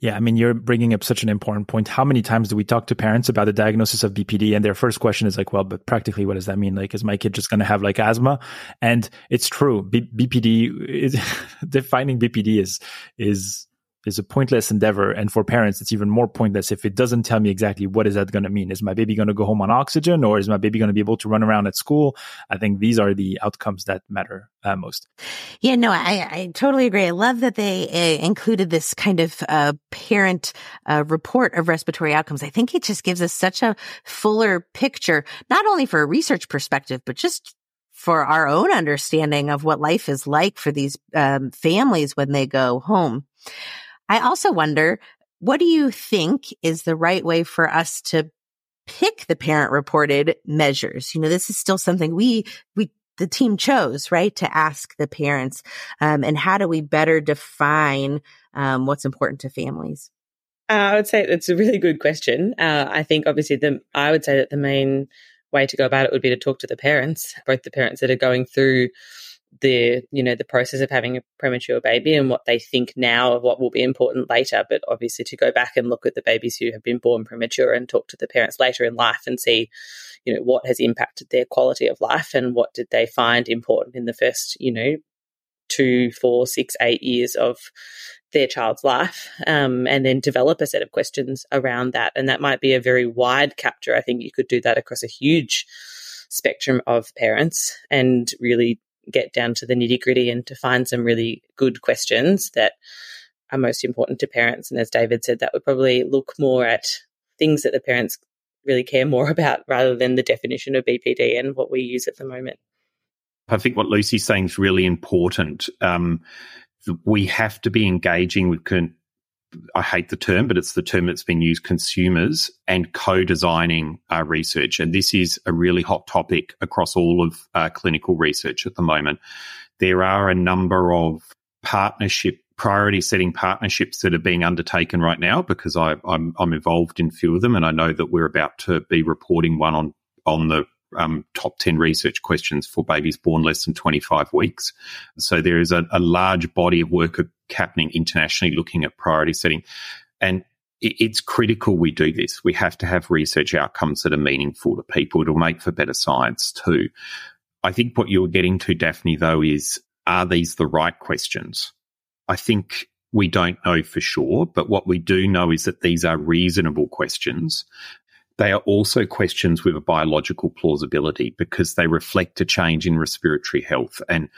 Yeah, I mean, you're bringing up such an important point. How many times do we talk to parents about the diagnosis of BPD? And their first question is like, well, but practically, what does that mean? Like, is my kid just going to have like asthma? And it's true. B- BPD is [LAUGHS] defining BPD is, is is a pointless endeavor. And for parents it's even more pointless if it doesn't tell me exactly what is that going to mean. Is my baby going to go home on oxygen or is my baby going to be able to run around at school? I think these are the outcomes that matter uh, most. Yeah no i i totally agree. I love that they uh, included this kind of uh, parent uh, report of respiratory outcomes. I think it just gives us such a fuller picture not only for a research perspective but just for our own understanding of what life is like for these um, families when they go home I also wonder, what do you think is the right way for us to pick the parent reported measures? You know, this is still something we, we, the team chose, right, to ask the parents. Um, and how do we better define um, what's important to families? Uh, I would say it's a really good question. Uh, I think obviously the I would say that the main way to go about it would be to talk to the parents, both the parents that are going through the you know the process of having a premature baby and what they think now of what will be important later. But obviously to go back and look at the babies who have been born premature and talk to the parents later in life and see you know what has impacted their quality of life and what did they find important in the first you know two four six eight years of their child's life um, and then develop a set of questions around that. And that might be a very wide capture. I think you could do that across a huge spectrum of parents and really get down to the nitty gritty and to find some really good questions that are most important to parents. And as David said, that would probably look more at things that the parents really care more [LAUGHS] about rather than the definition of BPD and what we use at the moment. I think what Lucy's saying is really important. Um, we have to be engaging with I hate the term, but it's the term that's been used consumers and co designing our research. And this is a really hot topic across all of uh, clinical research at the moment. There are a number of partnership priority setting partnerships that are being undertaken right now because I, I'm, I'm involved in a few of them, and I know that we're about to be reporting one on on the um, top 10 research questions for babies born less than 25 weeks. So there is a, a large body of work happening internationally looking at priority setting. And it, it's critical we do this. We have to have research outcomes that are meaningful to people. It'll make for better science too. I think what you're getting to, Daphna, though, is are these the right questions? I think we don't know for sure, but what we do know is that these are reasonable questions they are also questions with a biological plausibility because they reflect a change in respiratory health. And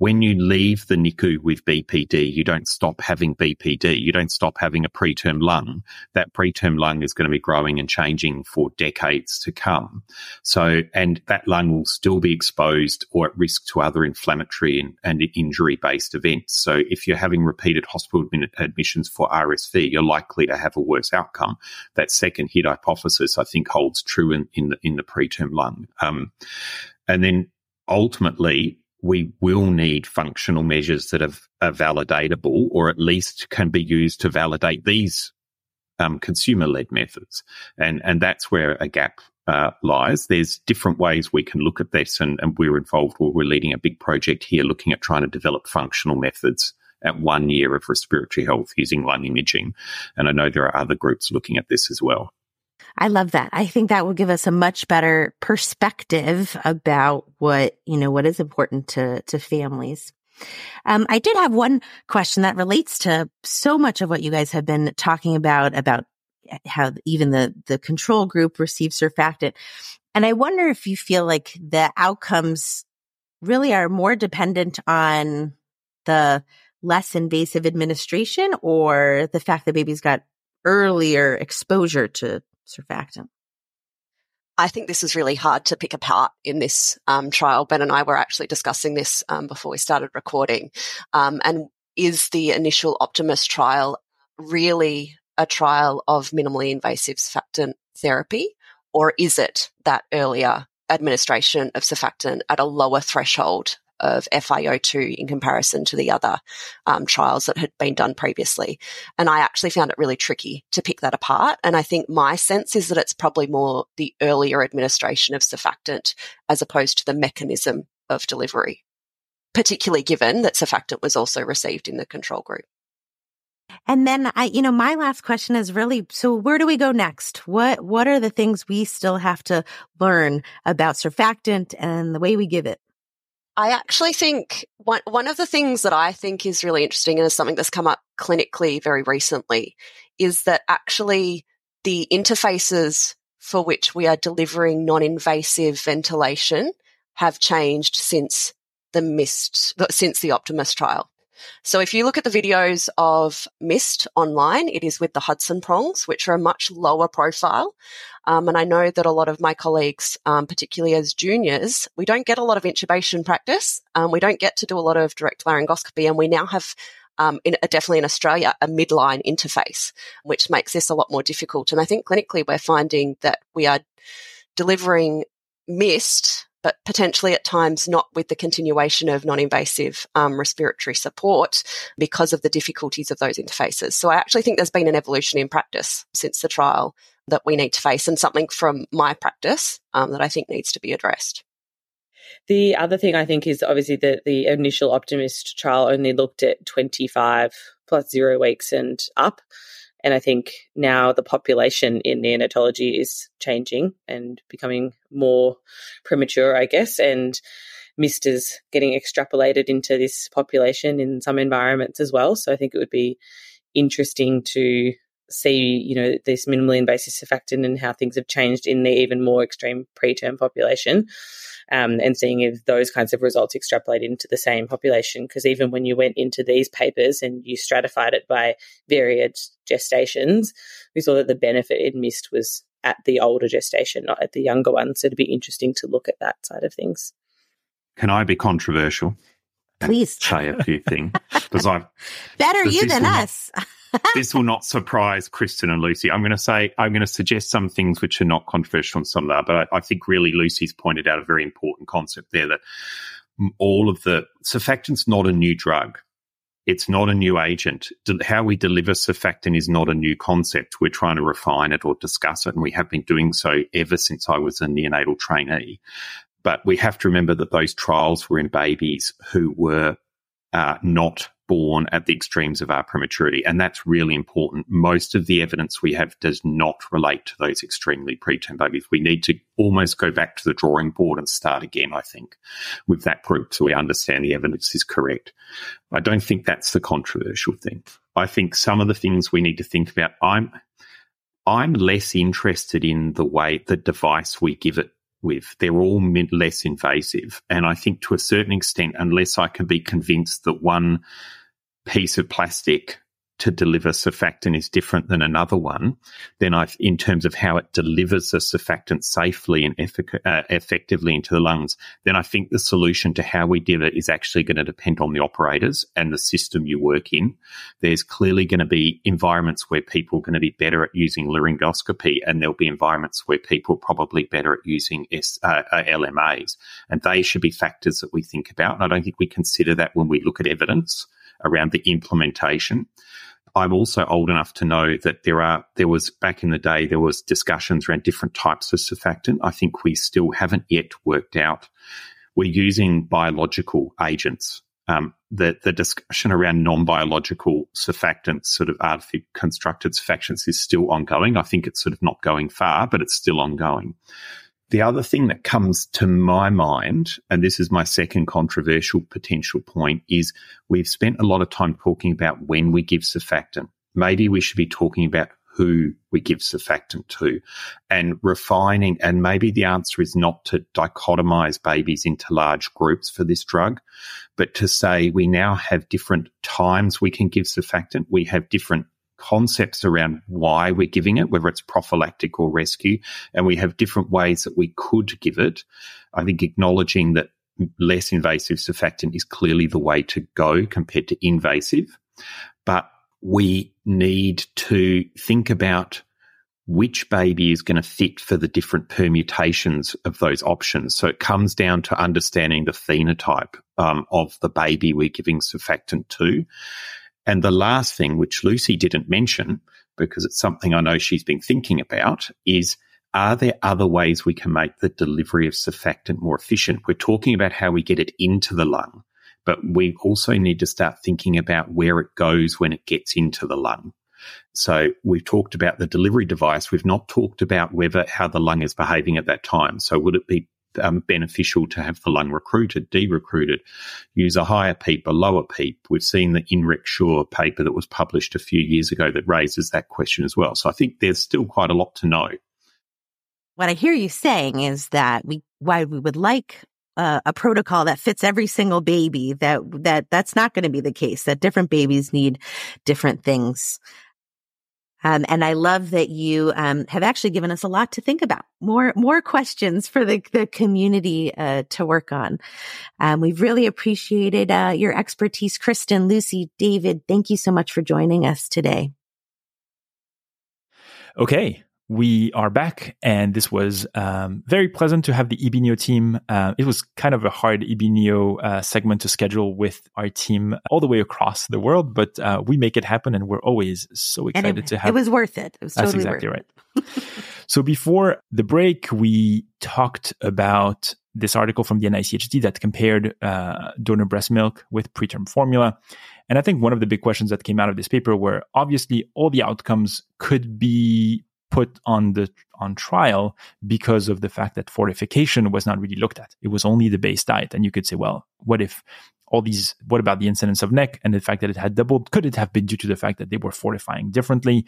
when you leave the NICU with BPD, you don't stop having BPD. You don't stop having a preterm lung. That preterm lung is going to be growing and changing for decades to come. So, and that lung will still be exposed or at risk to other inflammatory and, and injury based events. So, if you're having repeated hospital admissions for RSV, you're likely to have a worse outcome. That second hit hypothesis, I think, holds true in, in the in the preterm lung. Um, and then ultimately, we will need functional measures that are, validatable or at least can be used to validate these um, consumer led methods. And, and that's where a gap uh, lies. There's different ways we can look at this, and, and we're involved. We're leading a big project here looking at trying to develop functional methods at one year of respiratory health using lung imaging. And I know there are other groups looking at this as well. I love that. I think that will give us a much better perspective about what, you know, what is important to, to families. Um, I did have one question that relates to so much of what you guys have been talking about, about how even the, the control group receives surfactant. And I wonder if you feel like the outcomes really are more dependent on the less invasive administration or the fact that babies got earlier exposure to surfactant? I think this is really hard to pick apart in this um, trial. Ben and I were actually discussing this um, before we started recording. Um, and is the initial Optimist trial really a trial of minimally invasive surfactant therapy, or is it that earlier administration of surfactant at a lower threshold of FiO2 in comparison to the other um, trials that had been done previously. And I actually found it really tricky to pick that apart. And I think my sense is that it's probably more the earlier administration of surfactant as opposed to the mechanism of delivery, particularly given that surfactant was also received in the control group. And then I, you know, my last question is really, so where do we go next? What, what are the things we still have to learn about surfactant and the way we give it? I actually think one, one of the things that I think is really interesting and is something that's come up clinically very recently is that actually the interfaces for which we are delivering non-invasive ventilation have changed since the MIST, since the Optimist trial. So if you look at the videos of MIST online, it is with the Hudson prongs, which are a much lower profile. Um, and I know that a lot of my colleagues, um, particularly as juniors, we don't get a lot of intubation practice. Um, we don't get to do a lot of direct laryngoscopy, and we now have um, in, definitely in Australia, a midline interface, which makes this a lot more difficult. And I think clinically we're finding that we are delivering MIST but potentially at times not with the continuation of non-invasive um, respiratory support because of the difficulties of those interfaces. So I actually think there's been an evolution in practice since the trial that we need to face and something from my practice um, that I think needs to be addressed. The other thing I think is obviously that the initial Optimist trial only looked at 25 plus zero weeks and up. And I think now the population in neonatology is changing and becoming more premature, I guess. And MIST is getting extrapolated into this population in some environments as well. So I think it would be interesting to see, you know, this minimally invasive surfactant and how things have changed in the even more extreme preterm population. Um, and seeing if those kinds of results extrapolate into the same population. Because even when you went into these papers and you stratified it by various gestations, we saw that the benefit it MIST was at the older gestation, not at the younger one. So it'd be interesting to look at that side of things. Can I be controversial? Please [LAUGHS] say a few things [LAUGHS] because I'm better you than us. [LAUGHS] this will not surprise Kristen and Lucy. I'm going to say I'm going to suggest some things which are not controversial and some of that, but I, I think really Lucy's pointed out a very important concept there that all of the surfactant's not a new drug. It's not a new agent. How we deliver surfactant is not a new concept. We're trying to refine it or discuss it, and we have been doing so ever since I was a neonatal trainee. But we have to remember that those trials were in babies who were uh, not born at the extremes of our prematurity. And that's really important. Most of the evidence we have does not relate to those extremely preterm babies. We need to almost go back to the drawing board and start again, I think, with that group so we understand the evidence is correct. I don't think that's the controversial thing. I think some of the things we need to think about, I'm I'm less interested in the way the device we give it with. They're all less invasive. And I think to a certain extent, unless I can be convinced that one piece of plastic to deliver surfactant is different than another one, then I, in terms of how it delivers the surfactant safely and effic- uh, effectively into the lungs, then I think the solution to how we do it is actually going to depend on the operators and the system you work in. There's clearly going to be environments where people are going to be better at using laryngoscopy, and there'll be environments where people are probably better at using S, uh, uh, LMAs, and they should be factors that we think about. And I don't think we consider that when we look at evidence around the implementation. I'm also old enough to know that there are there was back in the day there was discussions around different types of surfactant. I think we still haven't yet worked out. We're using biological agents. Um, the the discussion around non biological surfactants, sort of artificial constructed surfactants, is still ongoing. I think it's sort of not going far, but it's still ongoing. The other thing that comes to my mind, and this is my second controversial potential point, is we've spent a lot of time talking about when we give surfactant. Maybe we should be talking about who we give surfactant to and refining. And maybe the answer is not to dichotomize babies into large groups for this drug, but to say we now have different times we can give surfactant. We have different concepts around why we're giving it, whether it's prophylactic or rescue, and we have different ways that we could give it. I think acknowledging that less invasive surfactant is clearly the way to go compared to invasive, but we need to think about which baby is going to fit for the different permutations of those options. So it comes down to understanding the phenotype um, of the baby we're giving surfactant to. And the last thing, which Lucy didn't mention, because it's something I know she's been thinking about, is are there other ways we can make the delivery of surfactant more efficient? We're talking about how we get it into the lung, but we also need to start thinking about where it goes when it gets into the lung. So we've talked about the delivery device. We've not talked about whether how the lung is behaving at that time. So would it be um, beneficial to have the lung recruited, de-recruited, use a higher PEEP, a lower PEEP. We've seen the IN-REC-SUR-E paper that was published a few years ago that raises that question as well. So I think there's still quite a lot to know. What I hear you saying is that we, why we would like a protocol that fits every single baby that that that's not going to be the case that different babies need different things um, and I love that you um, have actually given us a lot to think about. More more questions for the the community uh, to work on. Um, we've really appreciated uh, your expertise, Kristen, Lucy, David. Thank you so much for joining us today. Okay, we are back, and this was um, very pleasant to have the EBNEO team. Uh, it was kind of a hard EBNEO uh, segment to schedule with our team all the way across the world, but uh, we make it happen, and we're always so excited it, to have. It was worth it. It was totally That's exactly right. [LAUGHS] so before the break, we talked about this article from the NICHD that compared uh, donor breast milk with preterm formula. And I think one of the big questions that came out of this paper were obviously all the outcomes could be put on the on trial because of the fact that fortification was not really looked at. It was only the base diet. And you could say, well, what if all these what about the incidence of NEC and the fact that it had doubled? Could it have been due to the fact that they were fortifying differently?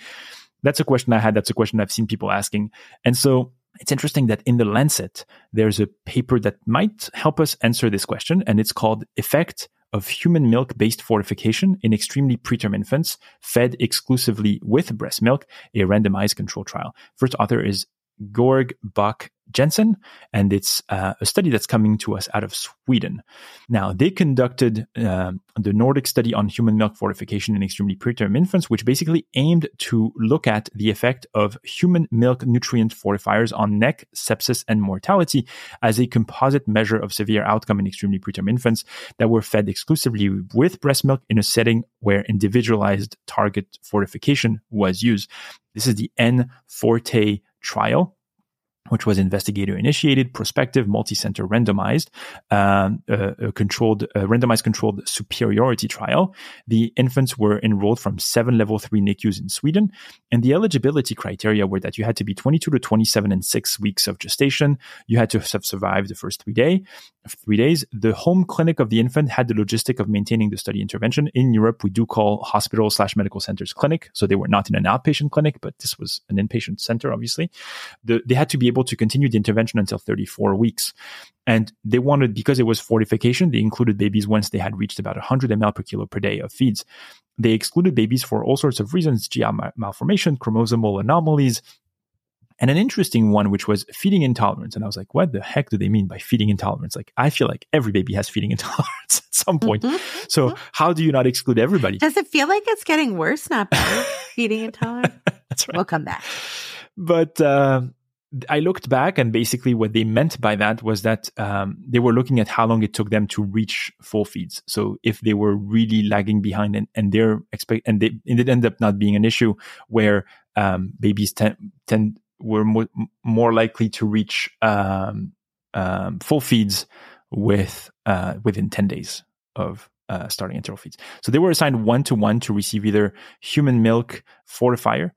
That's a question I had. That's a question I've seen people asking. And so it's interesting that in the Lancet, there's a paper that might help us answer this question, and it's called Effect of Human Milk Based Fortification in Extremely Preterm Infants Fed Exclusively with Breast Milk, a randomized control trial. First author is Georg Bach Jensen, and it's uh, a study that's coming to us out of Sweden. Now, they conducted uh, the Nordic study on human milk fortification in extremely preterm infants, which basically aimed to look at the effect of human milk nutrient fortifiers on NEC, sepsis, and mortality as a composite measure of severe outcome in extremely preterm infants that were fed exclusively with breast milk in a setting where individualized target fortification was used. This is the N Forte trial which was investigator initiated, prospective, multi-center randomized, um, uh, controlled, uh, randomized controlled superiority trial. The infants were enrolled from seven level three NICUs in Sweden. And the eligibility criteria were that you had to be 22 to 27 and six weeks of gestation. You had to have survived the first three day, three days. The home clinic of the infant had the logistic of maintaining the study intervention. In Europe, we do call hospital slash medical centers clinic. So they were not in an outpatient clinic, but this was an inpatient center, obviously. The, they had to be able to continue the intervention until 34 weeks. And they wanted, because it was fortification, they included babies once they had reached about 100 ml per kilo per day of feeds. They excluded babies for all sorts of reasons, GI malformation, chromosomal anomalies, and an interesting one, which was feeding intolerance. And I was like, what the heck do they mean by feeding intolerance? Like, I feel like every baby has feeding [LAUGHS] intolerance at some point. Mm-hmm. So mm-hmm. how do you not exclude everybody? Does it feel like it's getting worse, not better? [LAUGHS] feeding intolerance? That's right. We'll come back. But, uh, I looked back and basically what they meant by that was that um, they were looking at how long it took them to reach full feeds. So if they were really lagging behind and, and they're expect and, they, and it ended up not being an issue where um, babies tend, tend were more, more likely to reach um, um, full feeds with uh, within 10 days of uh, starting enteral feeds. So they were assigned one to one to receive either human milk fortifier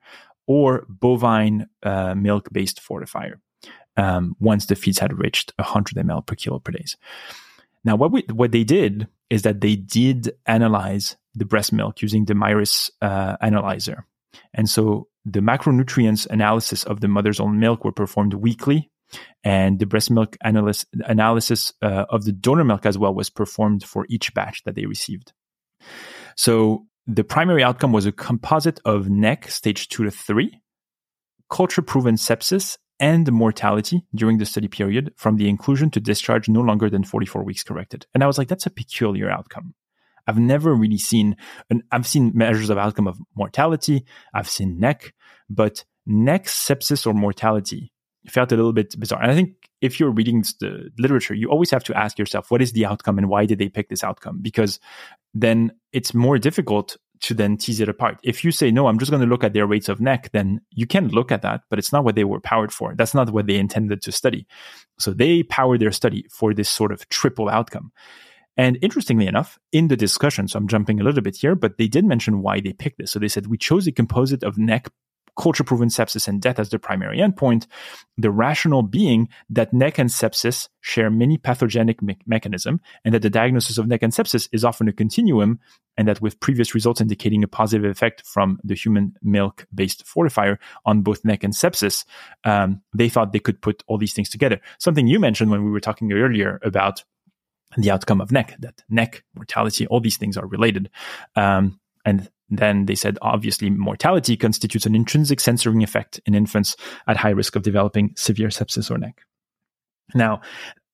or bovine uh, milk based fortifier um, once the feeds had reached 100 ml per kilo per day. Now, what we, what they did is that they did analyze the breast milk using the Miris uh, analyzer, and so the macronutrients analysis of the mother's own milk were performed weekly, and the breast milk analysis analysis uh, of the donor milk as well was performed for each batch that they received. So the primary outcome was a composite of NEC stage two to three, culture proven sepsis, and mortality during the study period from the inclusion to discharge no longer than 44 weeks corrected. And I was like, that's a peculiar outcome. I've never really seen, an, I've seen measures of outcome of mortality. I've seen NEC, but NEC sepsis or mortality felt a little bit bizarre. And I think if you're reading the literature, you always have to ask yourself, what is the outcome and why did they pick this outcome? Because then it's more difficult to then tease it apart. If you say, no, I'm just going to look at their rates of NEC, then you can look at that, but it's not what they were powered for. That's not what they intended to study. So they powered their study for this sort of triple outcome. And interestingly enough, in the discussion, so I'm jumping a little bit here, but they did mention why they picked this. So they said, we chose a composite of NEC culture proven sepsis and death as the primary endpoint, the rationale being that NEC and sepsis share many pathogenic me- mechanism and that the diagnosis of NEC and sepsis is often a continuum and that with previous results indicating a positive effect from the human milk based fortifier on both NEC and sepsis, um, they thought they could put all these things together. Something you mentioned when we were talking earlier about the outcome of NEC, that NEC, mortality, all these things are related. Um, and then they said, obviously, mortality constitutes an intrinsic censoring effect in infants at high risk of developing severe sepsis or NEC. Now,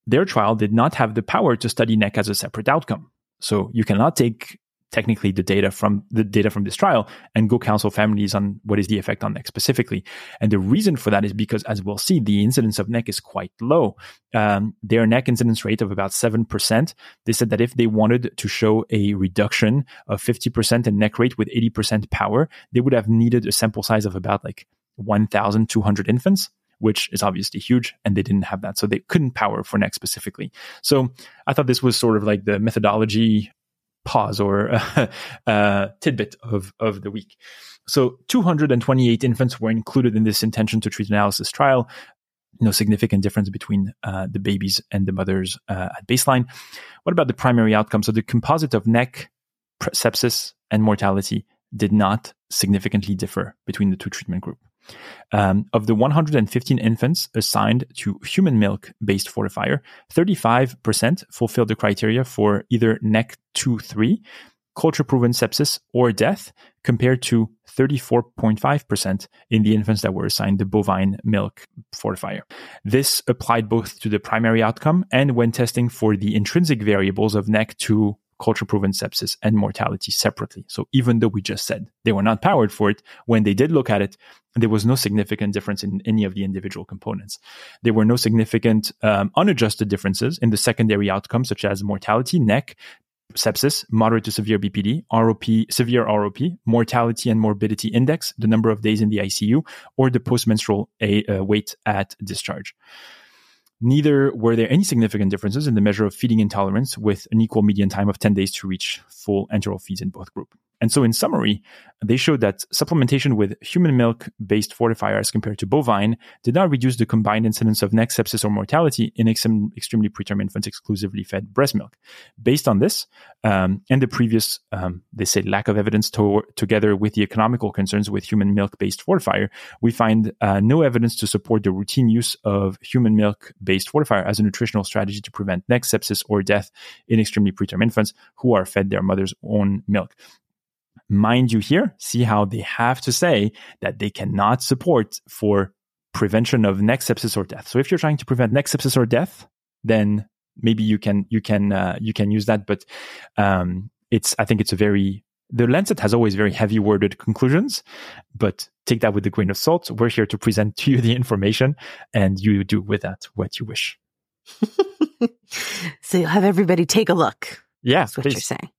their trial did not have the power to study NEC as a separate outcome. So you cannot take technically the data from the data from this trial and go counsel families on what is the effect on NEC specifically. And the reason for that is because, as we'll see, the incidence of NEC is quite low. Um, their NEC incidence rate of about 7%. They said that if they wanted to show a reduction of 50% in NEC rate with 80% power, they would have needed a sample size of about like 1,200 infants which is obviously huge, and they didn't have that. So they couldn't power for NEC specifically. So I thought this was sort of like the methodology pause or uh, [LAUGHS] uh, tidbit of, of the week. So 228 infants were included in this intention to treat analysis trial. No significant difference between uh, the babies and the mothers uh, at baseline. What about the primary outcome? So the composite of NEC, sepsis, and mortality did not significantly differ between the two treatment group. Um, of the 115 infants assigned to human milk based fortifier, 35% fulfilled the criteria for either NEC 2 3, culture proven sepsis, or death, compared to 34.5% in the infants that were assigned the bovine milk fortifier. This applied both to the primary outcome and when testing for the intrinsic variables of NEC 2 culture proven sepsis and mortality separately. So even though we just said they were not powered for it, when they did look at it, there was no significant difference in any of the individual components. There were no significant um, unadjusted differences in the secondary outcomes, such as mortality, NEC, sepsis, moderate to severe BPD, ROP, severe ROP, mortality and morbidity index, the number of days in the ICU, or the postmenstrual a, uh, weight at discharge. Neither were there any significant differences in the measure of feeding intolerance with an equal median time of 10 days to reach full enteral feeds in both groups. And so, in summary, they showed that supplementation with human milk based fortifier as compared to bovine did not reduce the combined incidence of NEC sepsis or mortality in ex- extremely preterm infants exclusively fed breast milk. Based on this um, and the previous, um, they say, lack of evidence to- together with the economical concerns with human milk based fortifier, we find uh, no evidence to support the routine use of human milk based fortifier as a nutritional strategy to prevent NEC sepsis or death in extremely preterm infants who are fed their mother's own milk mind you here, see how they have to say that they cannot support for prevention of NEC sepsis or death. So if you're trying to prevent NEC sepsis or death, then maybe you can you can uh, you can use that. But um, it's I think it's a very the Lancet has always very heavy worded conclusions, but take that with a grain of salt. We're here to present to you the information, and you do with that what you wish. [LAUGHS] so you'll have everybody take a look. Yeah, that's what please. you're saying.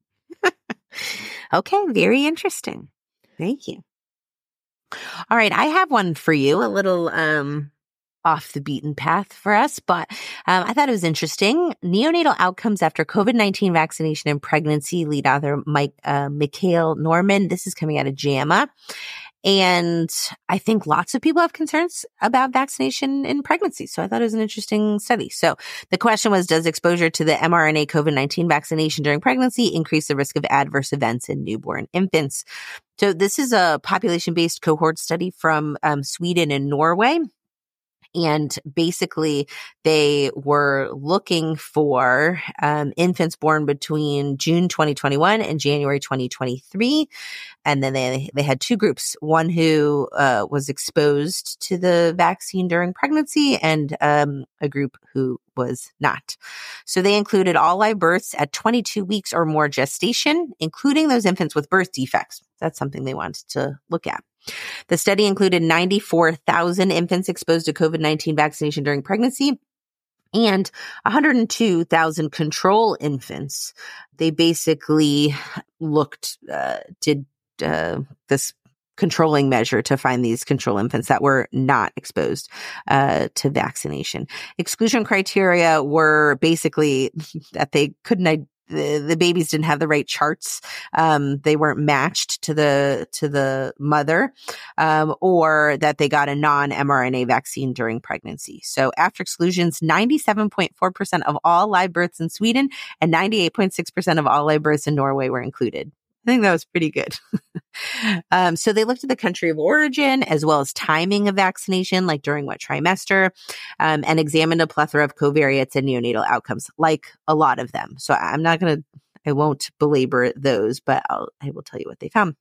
[LAUGHS] Okay, very interesting. Thank you. All right, I have one for you, a little um off the beaten path for us, but um, I thought it was interesting. Neonatal outcomes after COVID 19 vaccination and pregnancy, lead author Mike uh, Mikhail Norman. This is coming out of JAMA. And I think lots of people have concerns about vaccination in pregnancy. So I thought it was an interesting study. So the question was, does exposure to the mRNA COVID-19 vaccination during pregnancy increase the risk of adverse events in newborn infants? So this is a population based cohort study from um, Sweden and Norway. And basically, they were looking for um, infants born between June 2021 and January 2023. And then they, they had two groups one who uh, was exposed to the vaccine during pregnancy, and um, a group who was not. So they included all live births at 22 weeks or more gestation, including those infants with birth defects. That's something they wanted to look at. The study included 94,000 infants exposed to COVID 19 vaccination during pregnancy and 102,000 control infants. They basically looked, uh, did uh, this controlling measure to find these control infants that were not exposed uh, to vaccination. Exclusion criteria were basically [LAUGHS] that they couldn't the, the babies didn't have the right charts. Um, they weren't matched to the to the mother, um, or that they got a non mRNA vaccine during pregnancy. So after exclusions, ninety seven point four percent of all live births in Sweden and ninety eight point six percent of all live births in Norway were included. I think that was pretty good. [LAUGHS] um, so they looked at the country of origin as well as timing of vaccination, like during what trimester, um, and examined a plethora of covariates and neonatal outcomes, like a lot of them. So I'm not going to, I won't belabor those, but I'll, I will tell you what they found.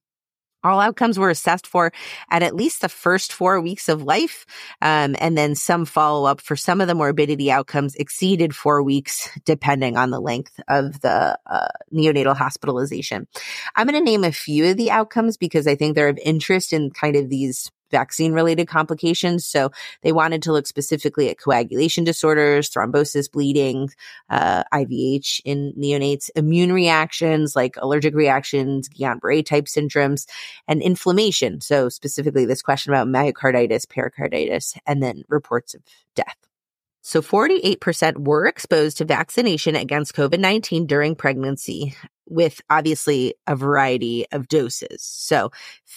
All outcomes were assessed for at at least the first four weeks of life. Um, and then some follow up for some of the morbidity outcomes exceeded four weeks, depending on the length of the uh, neonatal hospitalization. I'm going to name a few of the outcomes because I think they're of interest in kind of these vaccine related complications. So they wanted to look specifically at coagulation disorders, thrombosis, bleeding, uh, IVH in neonates, immune reactions like allergic reactions, Guillain-Barré type syndromes, and inflammation. So specifically this question about myocarditis, pericarditis, and then reports of death. So 48% were exposed to vaccination against COVID 19 during pregnancy, with obviously a variety of doses. So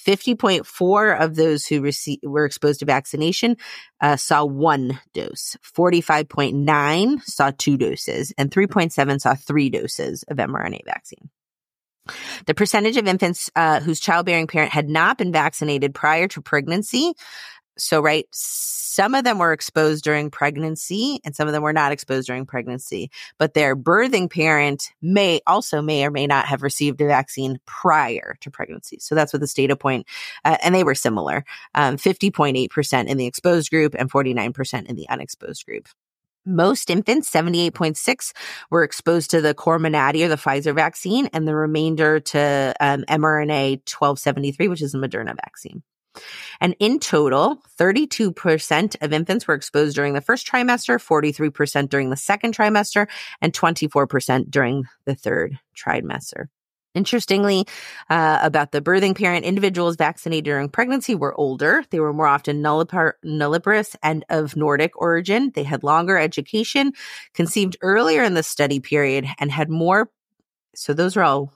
50.4 of those who received, were exposed to vaccination uh, saw one dose, 45.9 saw two doses, and 3.7 saw three doses of mRNA vaccine. The percentage of infants uh, whose childbearing parent had not been vaccinated prior to pregnancy so, right, some of them were exposed during pregnancy and some of them were not exposed during pregnancy, but their birthing parent may also may or may not have received a vaccine prior to pregnancy. So that's what this data point, uh, and they were similar, um, 50.8% in the exposed group and 49% in the unexposed group. Most infants, 78.6, were exposed to the Comirnaty or the Pfizer vaccine, and the remainder to um, mRNA 1273, which is the Moderna vaccine. And in total, 32% of infants were exposed during the first trimester, 43% during the second trimester, and 24% during the third trimester. Interestingly, uh, about the birthing parent, individuals vaccinated during pregnancy were older. They were more often nullipar- nulliparous and of Nordic origin. They had longer education, conceived earlier in the study period, and had more. So those are all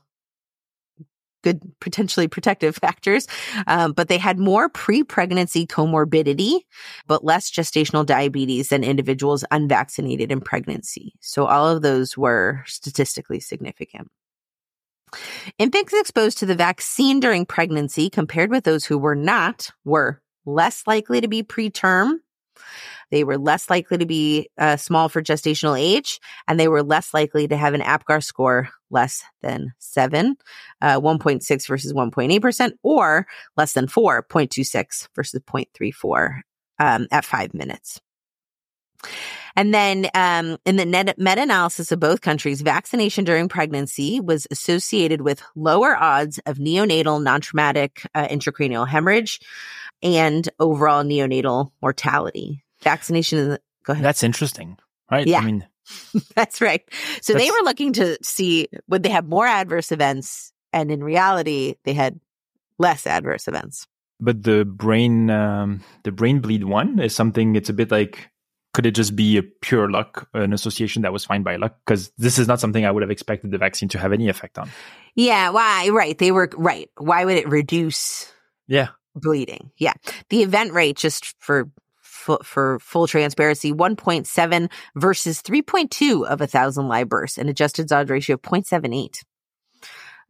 good potentially protective [LAUGHS] factors um, but they had more pre-pregnancy comorbidity but less gestational diabetes than individuals unvaccinated in pregnancy. So all of those were statistically significant. Infants exposed to the vaccine during pregnancy compared with those who were not were less likely to be preterm they were less likely to be uh, small for gestational age, and they were less likely to have an APGAR score less than 7, uh, 1.6 versus 1.8%, or less than 4, 0.26 versus 0.34 um, at five minutes. And then um, in the meta analysis of both countries, vaccination during pregnancy was associated with lower odds of neonatal non traumatic uh, intracranial hemorrhage and overall neonatal mortality vaccination in the, go ahead. That's interesting, right? Yeah. I mean, [LAUGHS] that's right. So that's, they were looking to see would they have more adverse events, and in reality, they had less adverse events. But the brain, um, the brain bleed one is something. It's a bit like could it just be a pure luck, an association that was found by luck? Because this is not something I would have expected the vaccine to have any effect on. Yeah, why? Right. They were right. Why would it reduce? Yeah. Bleeding. Yeah. The event rate, just for for full transparency, 1.7 versus 3.2 of a thousand live births, an adjusted odds ratio of 0.78.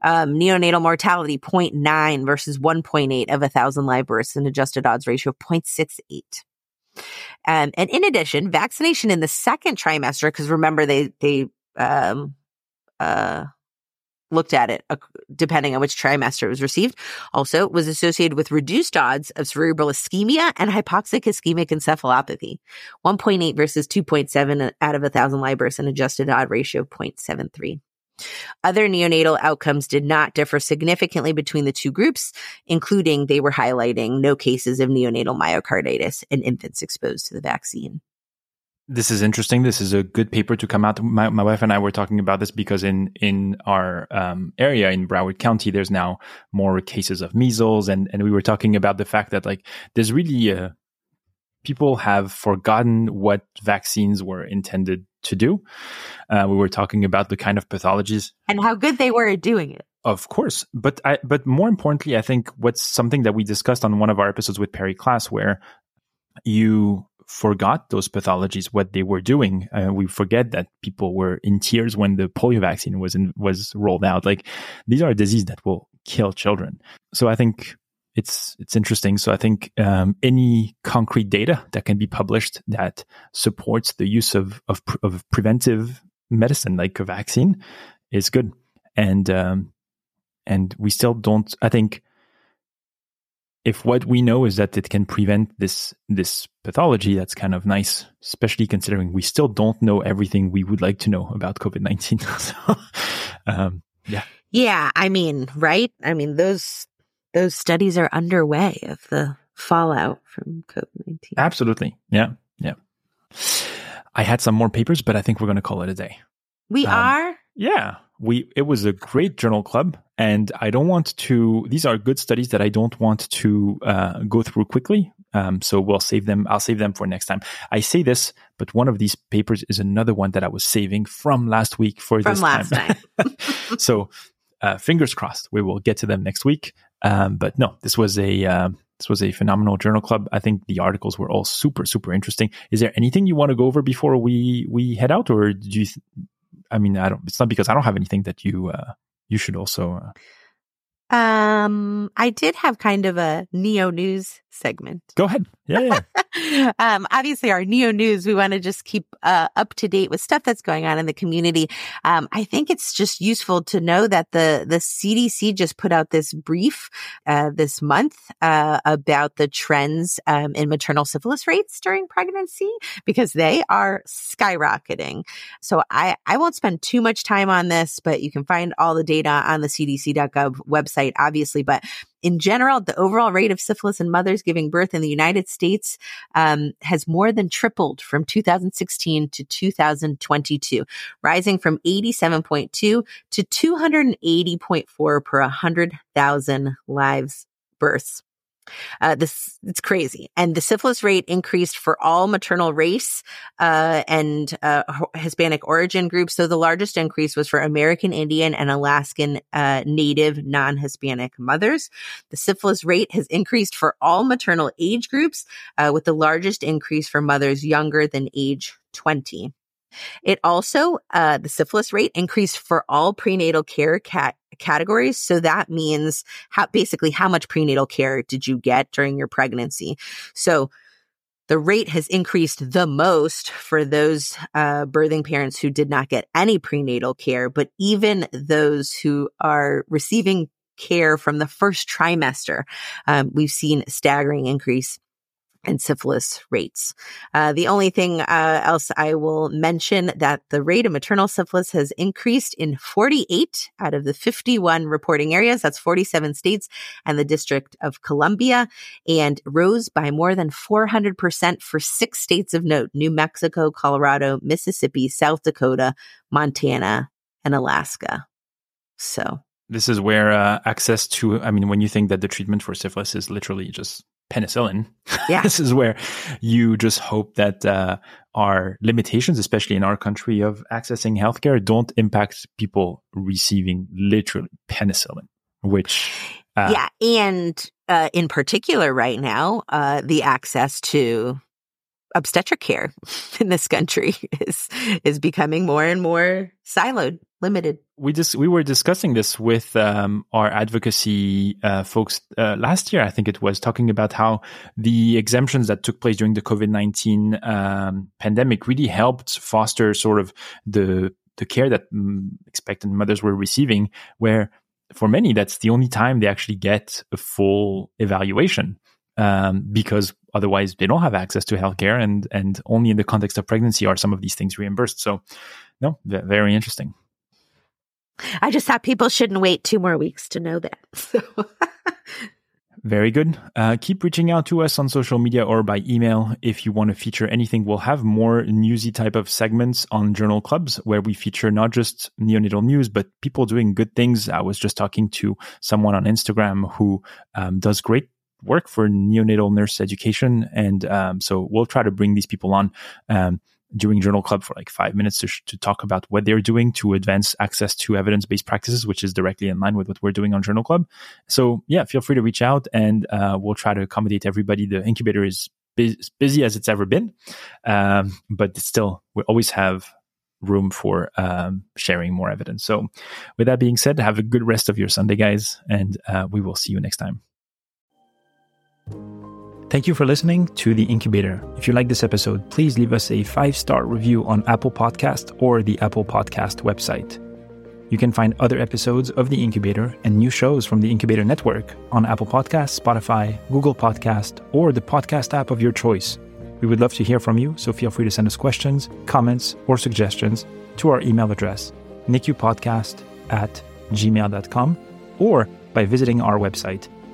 Um, neonatal mortality 0.9 versus 1.8 of a thousand live births, an adjusted odds ratio of 0.68. Um, and in addition, vaccination in the second trimester, because remember they they um, uh, looked at it, depending on which trimester it was received, also was associated with reduced odds of cerebral ischemia and hypoxic ischemic encephalopathy. 1.8 versus 2.7 out of a thousand live births, an adjusted odd ratio of 0.73. Other neonatal outcomes did not differ significantly between the two groups, including they were highlighting no cases of neonatal myocarditis in infants exposed to the vaccine. This is interesting. This is a good paper to come out. My, my wife and I were talking about this because in in our um, area in Broward County, there's now more cases of measles, and and we were talking about the fact that like there's really a, people have forgotten what vaccines were intended to do. Uh, we were talking about the kind of pathologies and how good they were at doing it. Of course, but I, but more importantly, I think what's something that we discussed on one of our episodes with Perri Klass, where you forgot those pathologies, what they were doing. Uh, we forget that people were in tears when the polio vaccine was in, was rolled out. Like these are diseases that will kill children. So I think it's it's interesting. So I think um, any concrete data that can be published that supports the use of of, of preventive medicine like a vaccine is good. And um, and we still don't. I think if what we know is that it can prevent this this pathology, that's kind of nice, especially considering we still don't know everything we would like to know about COVID nineteen. [LAUGHS] so, um, yeah, yeah. I mean, right? I mean those those studies are underway of the fallout from COVID 19. Absolutely. Yeah. Yeah. I had some more papers, but I think we're going to call it a day. We um, are? Yeah. We it was a great journal club, and I don't want to. These are good studies that I don't want to uh, go through quickly. Um, so we'll save them. I'll save them for next time. I say this, but one of these papers is another one that I was saving from last week for from this last time. time. [LAUGHS] [LAUGHS] so uh, fingers crossed, we will get to them next week. Um, but no, this was a uh, this was a phenomenal journal club. I think the articles were all super super interesting. Is there anything you want to go over before we we head out, or do you? Th- I mean, I don't. It's not because I don't have anything that you uh, you should also. Uh... Um, I did have kind of a neo news segment. Go ahead. Yeah. yeah. [LAUGHS] um, obviously, our neo news, we want to just keep uh, up to date with stuff that's going on in the community. Um, I think it's just useful to know that the the CDC just put out this brief uh, this month uh, about the trends um, in maternal syphilis rates during pregnancy because they are skyrocketing. So I I won't spend too much time on this, but you can find all the data on the CDC.gov website, obviously. But in general, the overall rate of syphilis in mothers giving birth in the United States um, has more than tripled from 2016 to 2022, rising from 87.2 to 280.4 per 100,000 lives births. Uh, this it's crazy, and the syphilis rate increased for all maternal race uh, and uh, Hispanic origin groups. So the largest increase was for American Indian and Alaskan uh, Native non-Hispanic mothers. The syphilis rate has increased for all maternal age groups, uh, with the largest increase for mothers younger than age 20. It also, uh, the syphilis rate increased for all prenatal care cat- categories. So that means how, basically how much prenatal care did you get during your pregnancy? So the rate has increased the most for those uh, birthing parents who did not get any prenatal care, but even those who are receiving care from the first trimester, um, we've seen a staggering increase and syphilis rates. Uh, the only thing uh, else I will mention that the rate of maternal syphilis has increased in 48 out of the 51 reporting areas. That's 47 states and the District of Columbia, and rose by more than 400% for six states of note New Mexico, Colorado, Mississippi, South Dakota, Montana, and Alaska. So. This is where uh, access to, I mean, when you think that the treatment for syphilis is literally just penicillin. [LAUGHS] Yeah. this is where you just hope that uh, our limitations, especially in our country of accessing healthcare, don't impact people receiving literally penicillin, which. Uh, yeah. And uh, in particular, right now, uh, the access to obstetric care [LAUGHS] in this country is is becoming more and more siloed limited. We just we were discussing this with um, our advocacy uh, folks uh, last year. I think it was talking about how the exemptions that took place during the COVID nineteen um, pandemic really helped foster sort of the the care that mm, expectant mothers were receiving, where for many that's the only time they actually get a full evaluation. Um, because otherwise they don't have access to healthcare, and and only in the context of pregnancy are some of these things reimbursed. So, no, very interesting. I just thought people shouldn't wait two more weeks to know that. [LAUGHS] So. Very good. Uh, keep reaching out to us on social media or by email if you want to feature anything. We'll have more newsy type of segments on journal clubs where we feature not just neonatal news, but people doing good things. I was just talking to someone on Instagram who um, does great work for neonatal nurse education. And um, so we'll try to bring these people on. Um, during Journal Club for like five minutes to, sh- to talk about what they're doing to advance access to evidence based practices, which is directly in line with what we're doing on Journal Club. So, yeah, feel free to reach out and uh, we'll try to accommodate everybody. The incubator is bu- busy as it's ever been, um, but still, we always have room for um, sharing more evidence. So, with that being said, have a good rest of your Sunday, guys, and uh, we will see you next time. Thank you for listening to The Incubator. If you like this episode, please leave us a five star review on Apple Podcast or the Apple Podcast website. You can find other episodes of The Incubator and new shows from the Incubator Network on Apple Podcasts, Spotify, Google Podcast, or the podcast app of your choice. We would love to hear from you, so feel free to send us questions, comments, or suggestions to our email address, nicupodcast at gmail.com, or by visiting our website,